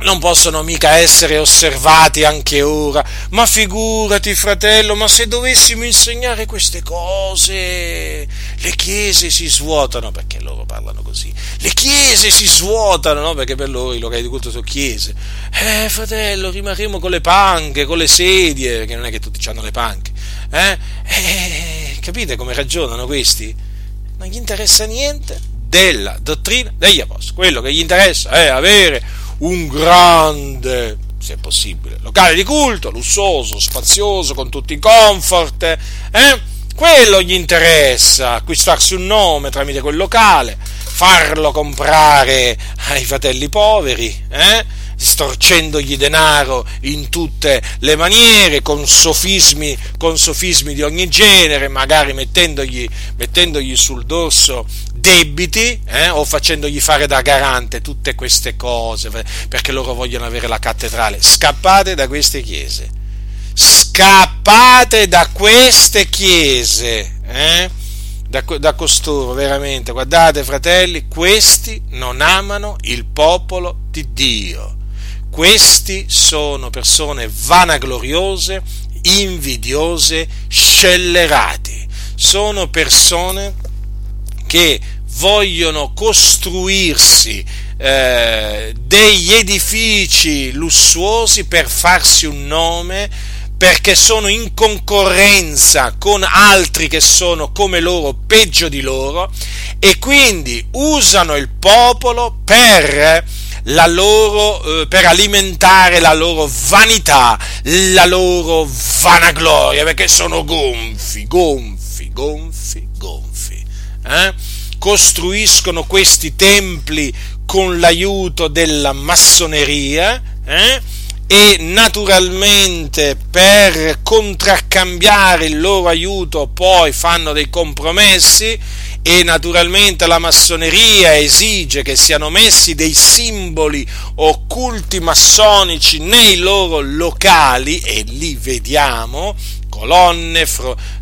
non possono mica essere osservati anche ora. Ma figurati, fratello, ma se dovessimo insegnare queste cose, le chiese si svuotano, perché loro parlano così. Le chiese si svuotano, no? Perché per loro i locali di culto sono chiese. Eh, fratello, rimarremo con le panche, con le sedie, perché non è che tutti hanno le panche. Eh? eh capite come ragionano questi? Non gli interessa niente della dottrina degli apostoli. Quello che gli interessa è avere un grande, se possibile, locale di culto, lussuoso, spazioso, con tutti i comfort, eh? quello gli interessa, acquistarsi un nome tramite quel locale, farlo comprare ai fratelli poveri, eh? storcendogli denaro in tutte le maniere, con sofismi, con sofismi di ogni genere, magari mettendogli, mettendogli sul dorso debiti eh, o facendogli fare da garante tutte queste cose perché loro vogliono avere la cattedrale. Scappate da queste chiese, scappate da queste chiese. Eh? Da, da, costoro, veramente, guardate fratelli, questi non amano il popolo di Dio. Questi sono persone vanagloriose, invidiose, scellerati. Sono persone che vogliono costruirsi eh, degli edifici lussuosi per farsi un nome perché sono in concorrenza con altri che sono come loro, peggio di loro, e quindi usano il popolo per la loro, eh, per alimentare la loro vanità, la loro vanagloria, perché sono gonfi, gonfi, gonfi, gonfi. Eh? Costruiscono questi templi con l'aiuto della massoneria eh? e naturalmente per contraccambiare il loro aiuto poi fanno dei compromessi e naturalmente la massoneria esige che siano messi dei simboli occulti massonici nei loro locali e li vediamo colonne,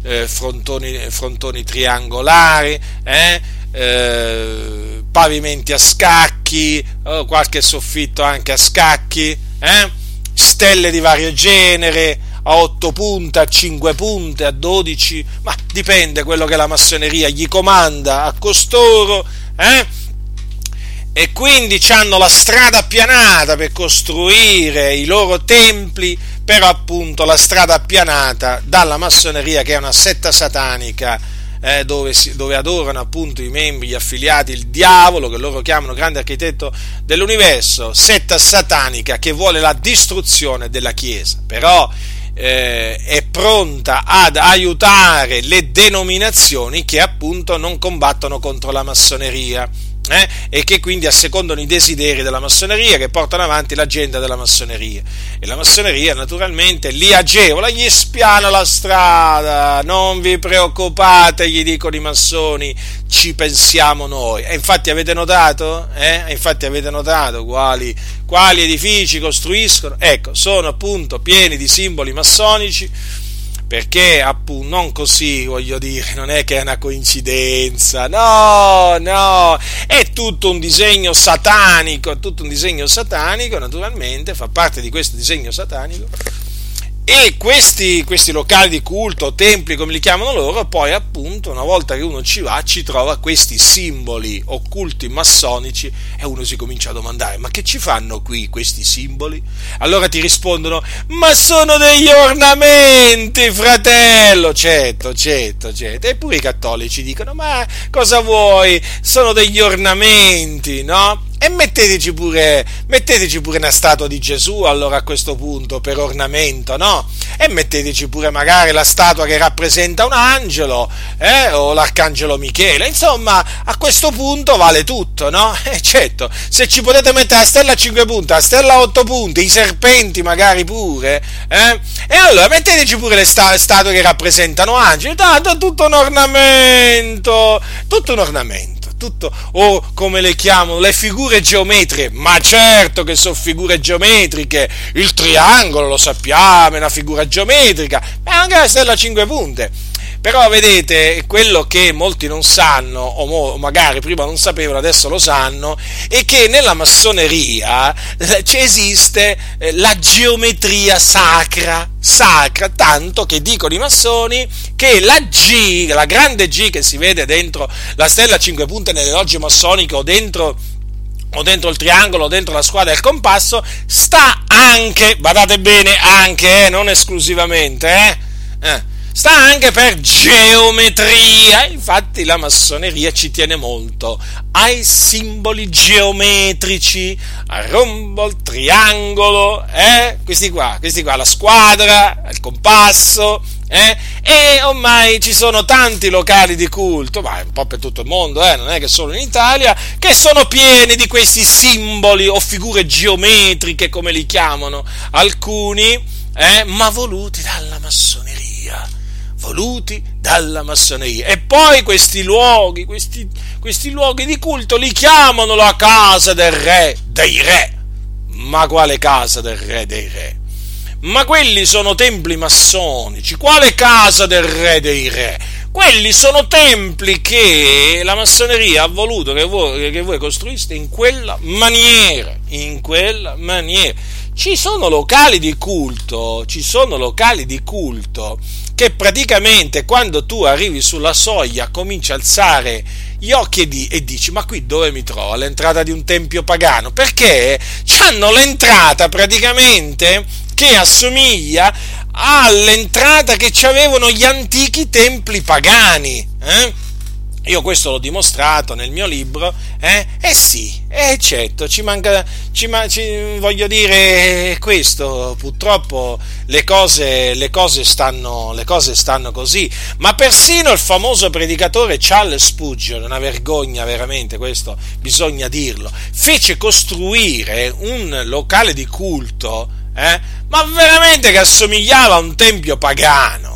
eh, frontoni, frontoni, triangolari, eh, eh, pavimenti a scacchi, oh, qualche soffitto anche a scacchi, eh, stelle di vario genere, a 8 punte, a 5 punte, a 12, ma dipende quello che la massoneria gli comanda a costoro, eh? E quindi hanno la strada appianata per costruire i loro templi, però appunto la strada appianata dalla massoneria che è una setta satanica eh, dove, si, dove, adorano appunto i membri, gli affiliati, il diavolo, che loro chiamano grande architetto dell'universo, setta satanica che vuole la distruzione della Chiesa. Però eh, è pronta ad aiutare le denominazioni che appunto non combattono contro la massoneria. Eh, e che quindi assecondano i desideri della massoneria, che portano avanti l'agenda della massoneria. E la massoneria naturalmente li agevola, gli spiana la strada, non vi preoccupate, gli dicono i massoni, ci pensiamo noi. E infatti avete notato? Eh? Infatti avete notato quali, quali edifici costruiscono? Ecco, sono appunto pieni di simboli massonici perché appunto non così voglio dire, non è che è una coincidenza, no, no, è tutto un disegno satanico, tutto un disegno satanico, naturalmente, fa parte di questo disegno satanico e questi, questi, locali di culto, templi come li chiamano loro, poi appunto una volta che uno ci va ci trova questi simboli occulti massonici e uno si comincia a domandare ma che ci fanno qui questi simboli? Allora ti rispondono ma sono degli ornamenti fratello, certo, certo, certo. Eppure i cattolici dicono ma cosa vuoi? Sono degli ornamenti, no? E metteteci pure, metteteci pure una statua di Gesù allora a questo punto per ornamento, no? E metteteci pure magari la statua che rappresenta un angelo, eh? O l'arcangelo Michele. Insomma, a questo punto vale tutto, no? E certo, se ci potete mettere la stella a 5 punti, la stella a 8 punti, i serpenti magari pure, eh? E allora metteteci pure le statue che rappresentano angeli, tanto è tutto un ornamento, tutto un ornamento tutto, o come le chiamano, le figure geometriche, ma certo che sono figure geometriche, il triangolo lo sappiamo, è una figura geometrica, ma anche la stella a cinque punte. Però vedete, quello che molti non sanno, o magari prima non sapevano, adesso lo sanno, è che nella massoneria eh, esiste eh, la geometria sacra, sacra, tanto che dicono i massoni che la G, la grande G che si vede dentro la stella a cinque punte nelle logge massoniche o dentro o dentro il triangolo o dentro la squadra del compasso, sta anche, badate bene, anche, eh, non esclusivamente, eh, eh, sta anche per geometria. Infatti la massoneria ci tiene molto ai simboli geometrici, al rombo, al triangolo, eh? questi qua, questi qua, la squadra, il compasso, eh? e ormai ci sono tanti locali di culto, ma un po' per tutto il mondo, eh? non è che solo in Italia, che sono pieni di questi simboli o figure geometriche, come li chiamano alcuni, eh? ma voluti dalla massoneria voluti dalla massoneria. E poi questi luoghi, questi, questi luoghi di culto li chiamano la casa del re dei re. Ma quale casa del re dei re? Ma quelli sono templi massonici. Quale casa del re dei re? Quelli sono templi che la massoneria ha voluto che voi, che voi costruiste in quella maniera. In quella maniera. Ci sono locali di culto, ci sono locali di culto che praticamente quando tu arrivi sulla soglia cominci a alzare gli occhi di, e dici ma qui dove mi trovo? All'entrata di un tempio pagano? Perché hanno l'entrata praticamente che assomiglia all'entrata che avevano gli antichi templi pagani. Eh? Io questo l'ho dimostrato nel mio libro, eh? Eh sì, eh certo, ci manca, ci, ci, voglio dire questo, purtroppo le cose, le, cose stanno, le cose stanno così, ma persino il famoso predicatore Charles Spurgeon, una vergogna veramente, questo bisogna dirlo, fece costruire un locale di culto, eh? ma veramente che assomigliava a un tempio pagano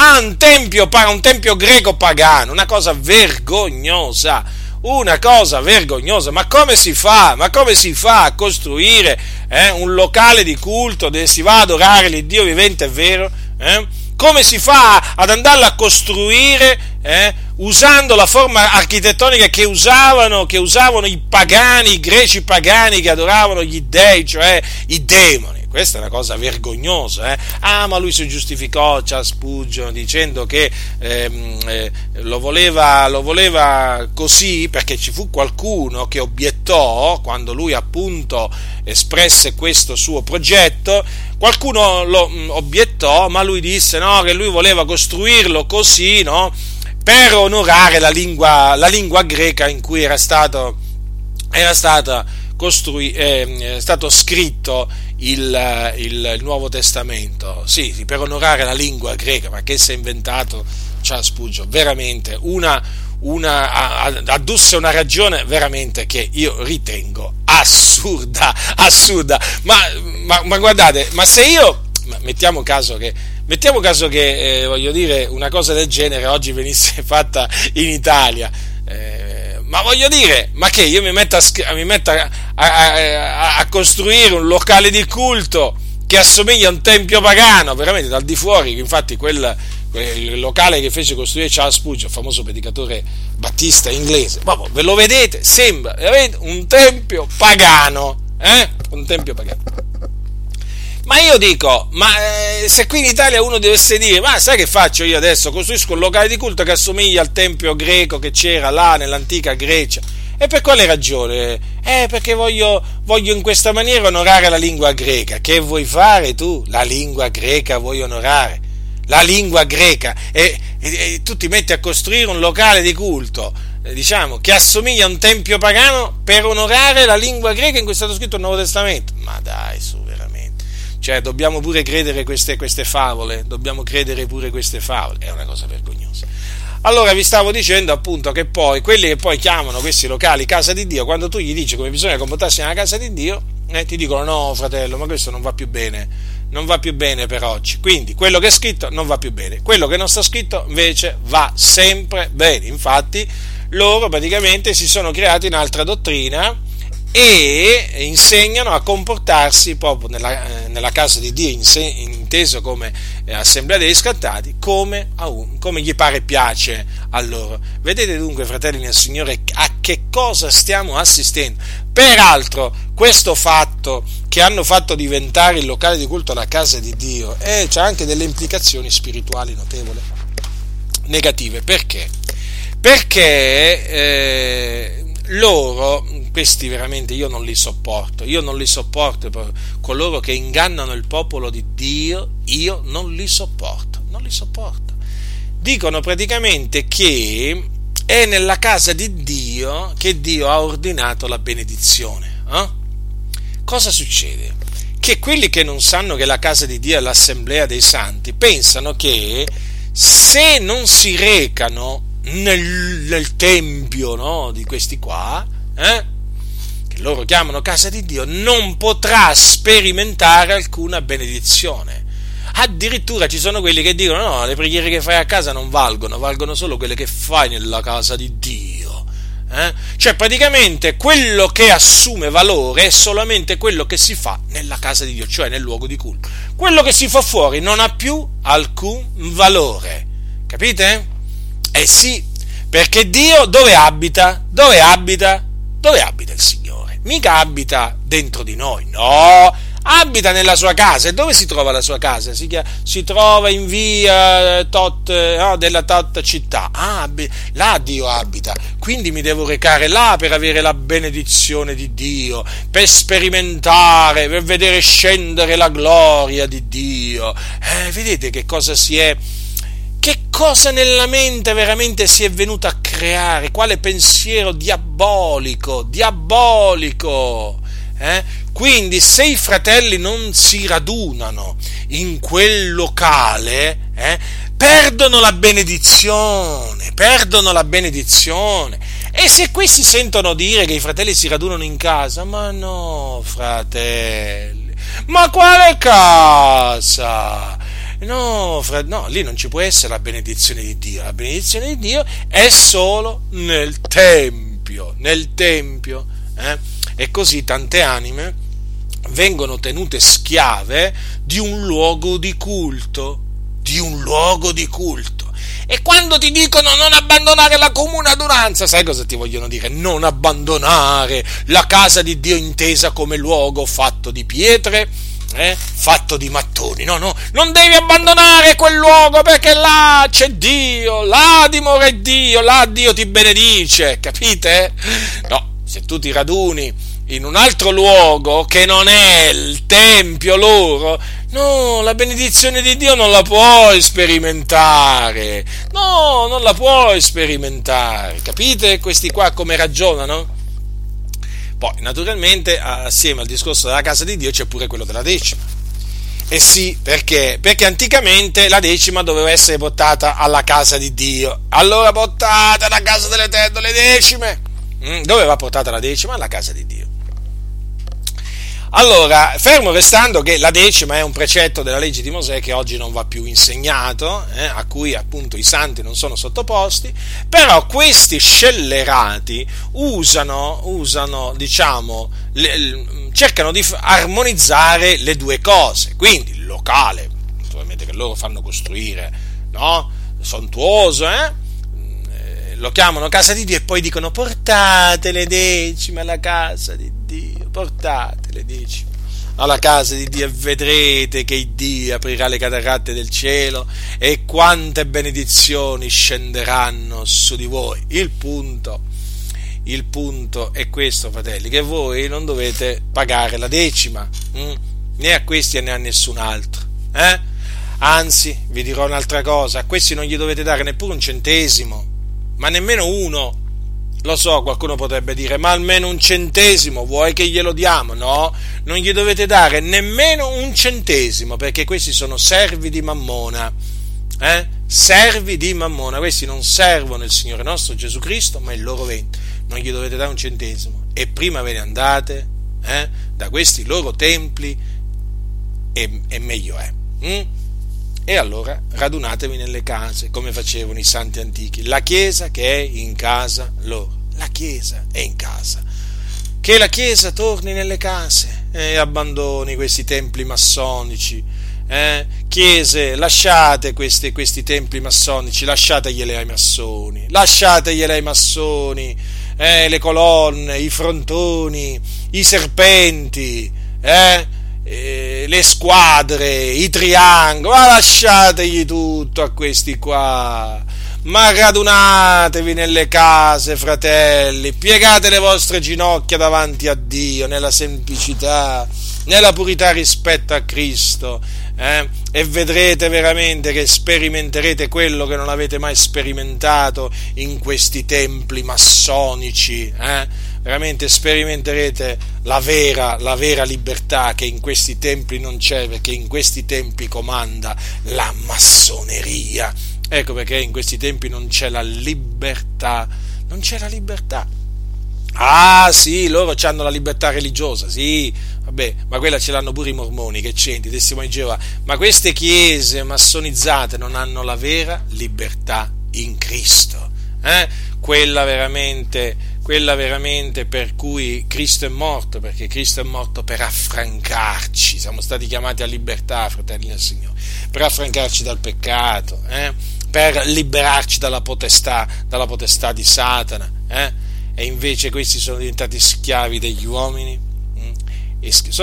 a un tempio, un tempio greco pagano, una cosa vergognosa, una cosa vergognosa, ma come si fa? Ma come si fa a costruire eh, un locale di culto dove si va ad adorare l'Iddio vivente e vero? Eh? Come si fa ad andarlo a costruire eh, usando la forma architettonica che usavano, che usavano i pagani, i greci pagani che adoravano gli dei, cioè i demoni? Questa è una cosa vergognosa. Eh? Ah, ma lui si giustificò, Charles Spurgeon, dicendo che ehm, eh, lo, voleva, lo, voleva, così perché ci fu qualcuno che obiettò, quando lui appunto espresse questo suo progetto, qualcuno lo mh, mm, obiettò, ma lui disse no, che lui voleva costruirlo così, no? Per onorare la lingua, la lingua greca in cui era stato, era stata Costrui, eh, stato scritto il, il, il, Nuovo Testamento, sì, per onorare la lingua greca, ma che si è inventato Charles Spurgeon, veramente una, una, addusse una ragione veramente che io ritengo assurda, assurda, ma, ma, ma guardate, ma se io, mettiamo caso che mettiamo caso che, eh, voglio dire, una cosa del genere oggi venisse fatta in Italia, eh, ma voglio dire, ma che io mi metto, a, mi metto a, a, costruire un locale di culto che assomiglia a un tempio pagano, veramente dal di fuori, infatti quel, quel locale che fece costruire Charles Spurgeon, il famoso predicatore battista inglese, ma ve lo vedete, sembra veramente un tempio pagano, eh? Un tempio pagano. Ma io dico, ma eh, se qui in Italia uno dovesse dire, ma sai che faccio io adesso? Costruisco un locale di culto che assomiglia al tempio greco che c'era là nell'antica Grecia. E per quale ragione? Eh, perché voglio, voglio in questa maniera onorare la lingua greca. Che vuoi fare tu? La lingua greca vuoi onorare? La lingua greca. E, e, e tu ti metti a costruire un locale di culto, eh, diciamo, che assomiglia a un tempio pagano per onorare la lingua greca in cui è stato scritto il Nuovo Testamento. Ma dai, su, cioè, dobbiamo pure credere queste, queste favole, dobbiamo credere pure queste favole, è una cosa vergognosa. Allora vi stavo dicendo appunto che poi quelli che poi chiamano questi locali casa di Dio, quando tu gli dici come bisogna comportarsi nella casa di Dio, eh, ti dicono no fratello, ma questo non va più bene, non va più bene per oggi. Quindi quello che è scritto non va più bene, quello che non sta scritto invece va sempre bene. Infatti loro praticamente si sono creati un'altra dottrina e insegnano a comportarsi proprio nella, eh, nella casa di Dio, inteso come eh, assemblea degli scattati, come, un, come, gli pare piace a loro. Vedete dunque, fratelli nel Signore, a che cosa stiamo assistendo? Peraltro, questo fatto che hanno fatto diventare il locale di culto la casa di Dio eh, ha anche delle implicazioni spirituali notevoli, negative. Perché? Perché eh, loro, questi veramente io non li sopporto, io non li sopporto, coloro che ingannano il popolo di Dio, io non li sopporto, non li sopporto. Dicono praticamente che è nella casa di Dio che Dio ha ordinato la benedizione. Eh? Cosa succede? Che quelli che non sanno che la casa di Dio è l'assemblea dei santi pensano che se non si recano nel, nel tempio no, di questi qua, eh, che loro chiamano casa di Dio, non potrà sperimentare alcuna benedizione. Addirittura ci sono quelli che dicono: no, le preghiere che fai a casa non valgono, valgono solo quelle che fai nella casa di Dio. Eh? Cioè, praticamente quello che assume valore è solamente quello che si fa nella casa di Dio, cioè nel luogo di culto. Quello che si fa fuori non ha più alcun valore. Capite? Eh sì, perché Dio dove abita? Dove abita? Dove abita il Signore? Mica abita dentro di noi, no, abita nella sua casa. E dove si trova la sua casa? Si, chiama, si trova in via tot, no, della tot città. Ah, là Dio abita. Quindi mi devo recare là per avere la benedizione di Dio, per sperimentare, per vedere scendere la gloria di Dio. Eh, vedete che cosa si è che cosa nella mente veramente si è venuto a creare? Quale pensiero diabolico, diabolico! Eh? Quindi se i fratelli non si radunano in quel locale, eh, perdono la benedizione, perdono la benedizione. E se questi sentono dire che i fratelli si radunano in casa, ma no, fratelli, ma quale casa? No, no, lì non ci può essere la benedizione di Dio. La benedizione di Dio è solo nel Tempio, nel Tempio. Eh? E così tante anime vengono tenute schiave di un luogo di culto, di un luogo di culto. E quando ti dicono non abbandonare la comune adunanza, sai cosa ti vogliono dire? Non abbandonare la casa di Dio intesa come luogo fatto di pietre eh, fatto di mattoni. No, no, non devi abbandonare quel luogo perché là c'è Dio, là dimora Dio, là Dio ti benedice, capite? No, se tu ti raduni in un altro luogo che non è il tempio loro, no, la benedizione di Dio non la puoi sperimentare. No, non la puoi sperimentare. Capite questi qua come ragionano? Poi, naturalmente, assieme al discorso della casa di Dio c'è pure quello della decima. Eh sì, perché? Perché anticamente la decima doveva essere portata alla casa di Dio. Allora portate alla casa dell'Eterno le decime. Mm, dove va portata la decima? Alla casa di Dio. Allora, fermo restando che la decima è un precetto della legge di Mosè che oggi non va più insegnato, eh, a cui appunto i santi non sono sottoposti, però questi scellerati usano, usano diciamo, le, cercano di armonizzare le due cose, quindi il locale, naturalmente che loro fanno costruire, no? Sontuoso, eh? lo chiamano casa di Dio e poi dicono portate le decime alla casa di Dio, portate le decime alla casa di Dio e vedrete che Dio aprirà le cataratte del cielo e quante benedizioni scenderanno su di voi. Il punto, il punto è questo, fratelli, che voi non dovete pagare la decima, hm? né a questi né a nessun altro. Eh? Anzi, vi dirò un'altra cosa, a questi non gli dovete dare neppure un centesimo ma nemmeno uno. Lo so, qualcuno potrebbe dire, ma almeno un centesimo, vuoi che glielo diamo? No, non gli dovete dare nemmeno un centesimo, perché questi sono servi di mammona. Eh? Servi di mammona, questi non servono il Signore nostro Gesù Cristo, ma il loro vento. Non gli dovete dare un centesimo. E prima ve ne andate eh? da questi loro templi, e, e meglio è. Mm? E allora radunatevi nelle case, come facevano i santi antichi. La Chiesa che è in casa loro. La Chiesa è in casa. Che la Chiesa torni nelle case e abbandoni questi templi massonici. Eh? Chiese, lasciate questi, questi templi massonici, lasciategliele ai massoni, lasciategliele ai massoni, eh? le colonne, i frontoni, i serpenti, eh? Eh, le squadre, i triangoli, ma lasciategli tutto a questi qua. Ma radunatevi nelle case, fratelli, piegate le vostre ginocchia davanti a Dio nella semplicità, nella purità rispetto a Cristo, eh? e vedrete veramente che sperimenterete quello che non avete mai sperimentato in questi templi massonici. Eh? Veramente sperimenterete la vera, la vera libertà che in questi templi non c'è, perché in questi templi comanda la massoneria. Ecco perché in questi tempi non c'è la libertà, non c'è la libertà. Ah sì, loro hanno la libertà religiosa, sì, vabbè, ma quella ce l'hanno pure i mormoni, che c'entri, testimoni di Geova, ma queste chiese massonizzate non hanno la vera libertà in Cristo, eh? quella veramente quella veramente per cui Cristo è morto, perché Cristo è morto per affrancarci, siamo stati chiamati a libertà, fratelli del Signore, per affrancarci dal peccato, eh? per liberarci dalla potestà, dalla potestà di Satana, eh? e invece questi sono diventati schiavi degli uomini, mm?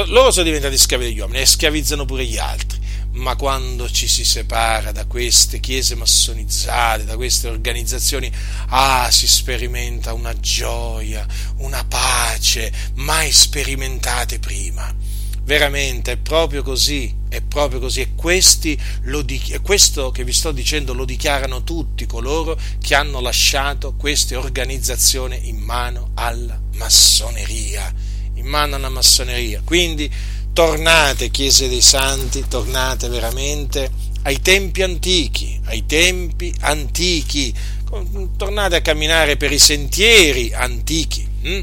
loro sono diventati schiavi degli uomini e schiavizzano pure gli altri ma quando ci si separa da queste chiese massonizzate, da queste organizzazioni, ah, si sperimenta una gioia, una pace mai sperimentate prima. Veramente è proprio così, è proprio così. E lo, questo che vi sto dicendo lo dichiarano tutti coloro che hanno lasciato queste organizzazioni in mano alla massoneria. In mano alla massoneria. Quindi tornate, Chiese dei Santi, tornate veramente ai tempi antichi, ai tempi antichi, tornate a camminare per i sentieri antichi, hm?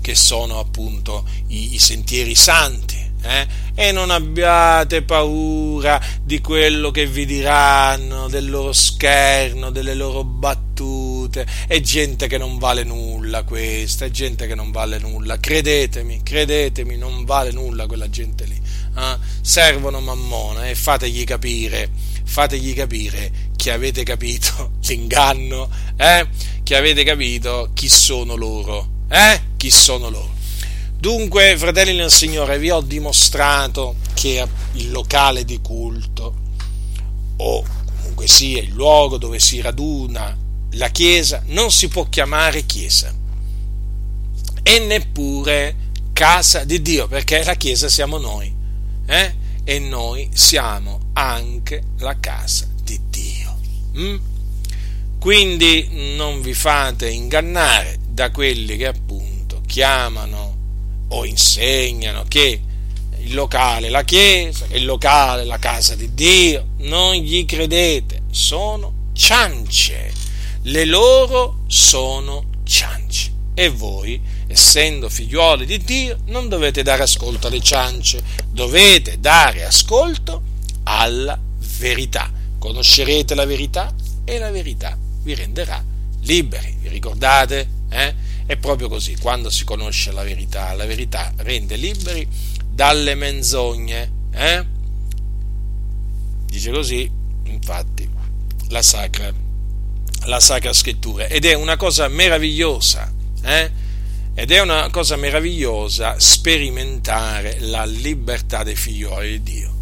che sono appunto i, i sentieri santi. Eh? E non abbiate paura di quello che vi diranno, del loro scherno, delle loro battute. È gente che non vale nulla questa, è gente che non vale nulla. Credetemi, credetemi, non vale nulla quella gente lì. Eh? Servono mammona e fategli capire, fategli capire che avete capito l'inganno, eh? che avete capito chi sono loro, eh? chi sono loro. Dunque, fratelli nel Signore, vi ho dimostrato che il locale di culto, o comunque sia il luogo dove si raduna la Chiesa, non si può chiamare Chiesa e neppure casa di Dio, perché la Chiesa siamo noi, eh? e noi siamo anche la casa di Dio. Mm? Quindi non vi fate ingannare da quelli che appunto chiamano o insegnano che il locale è la chiesa, che il locale è la casa di Dio, non gli credete, sono ciance, le loro sono ciance. E voi, essendo figliuoli di Dio, non dovete dare ascolto alle ciance, dovete dare ascolto alla verità. Conoscerete la verità e la verità vi renderà liberi. Vi ricordate? Eh? È proprio così, quando si conosce la verità, la verità rende liberi dalle menzogne. Eh? Dice così, infatti, la sacra, la sacra scrittura. Ed è una cosa meravigliosa. Eh? Ed è una cosa meravigliosa sperimentare la libertà dei figlioli di Dio.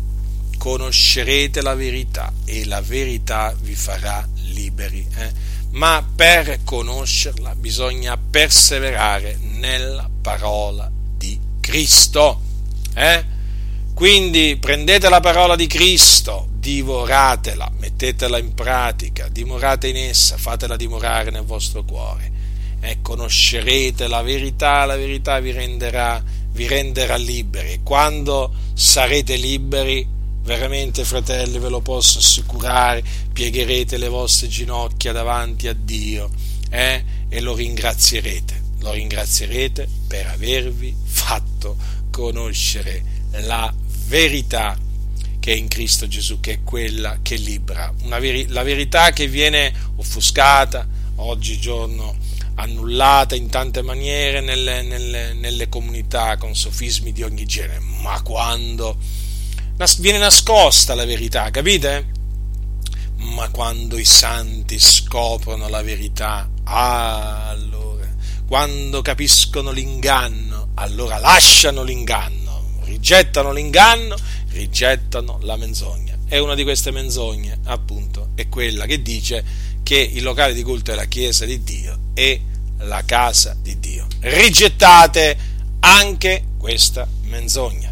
Conoscerete la verità e la verità vi farà liberi. Eh? Ma per conoscerla bisogna perseverare nella parola di Cristo. Eh? Quindi prendete la parola di Cristo, divoratela, mettetela in pratica, dimorate in essa, fatela dimorare nel vostro cuore. E conoscerete la verità, la verità vi renderà, vi renderà liberi. Quando sarete liberi, Veramente, fratelli, ve lo posso assicurare, piegherete le vostre ginocchia davanti a Dio eh? e lo ringrazierete. Lo ringrazierete per avervi fatto conoscere la verità che è in Cristo Gesù, che è quella che libera. Veri- la verità che viene offuscata oggigiorno annullata in tante maniere nelle, nelle, nelle comunità con sofismi di ogni genere, ma quando viene nascosta la verità, capite? Ma quando i santi scoprono la verità, allora, quando capiscono l'inganno, allora lasciano l'inganno, rigettano l'inganno, rigettano la menzogna. E una di queste menzogne, appunto, è quella che dice che il locale di culto è la chiesa di Dio e la casa di Dio. Rigettate anche questa menzogna.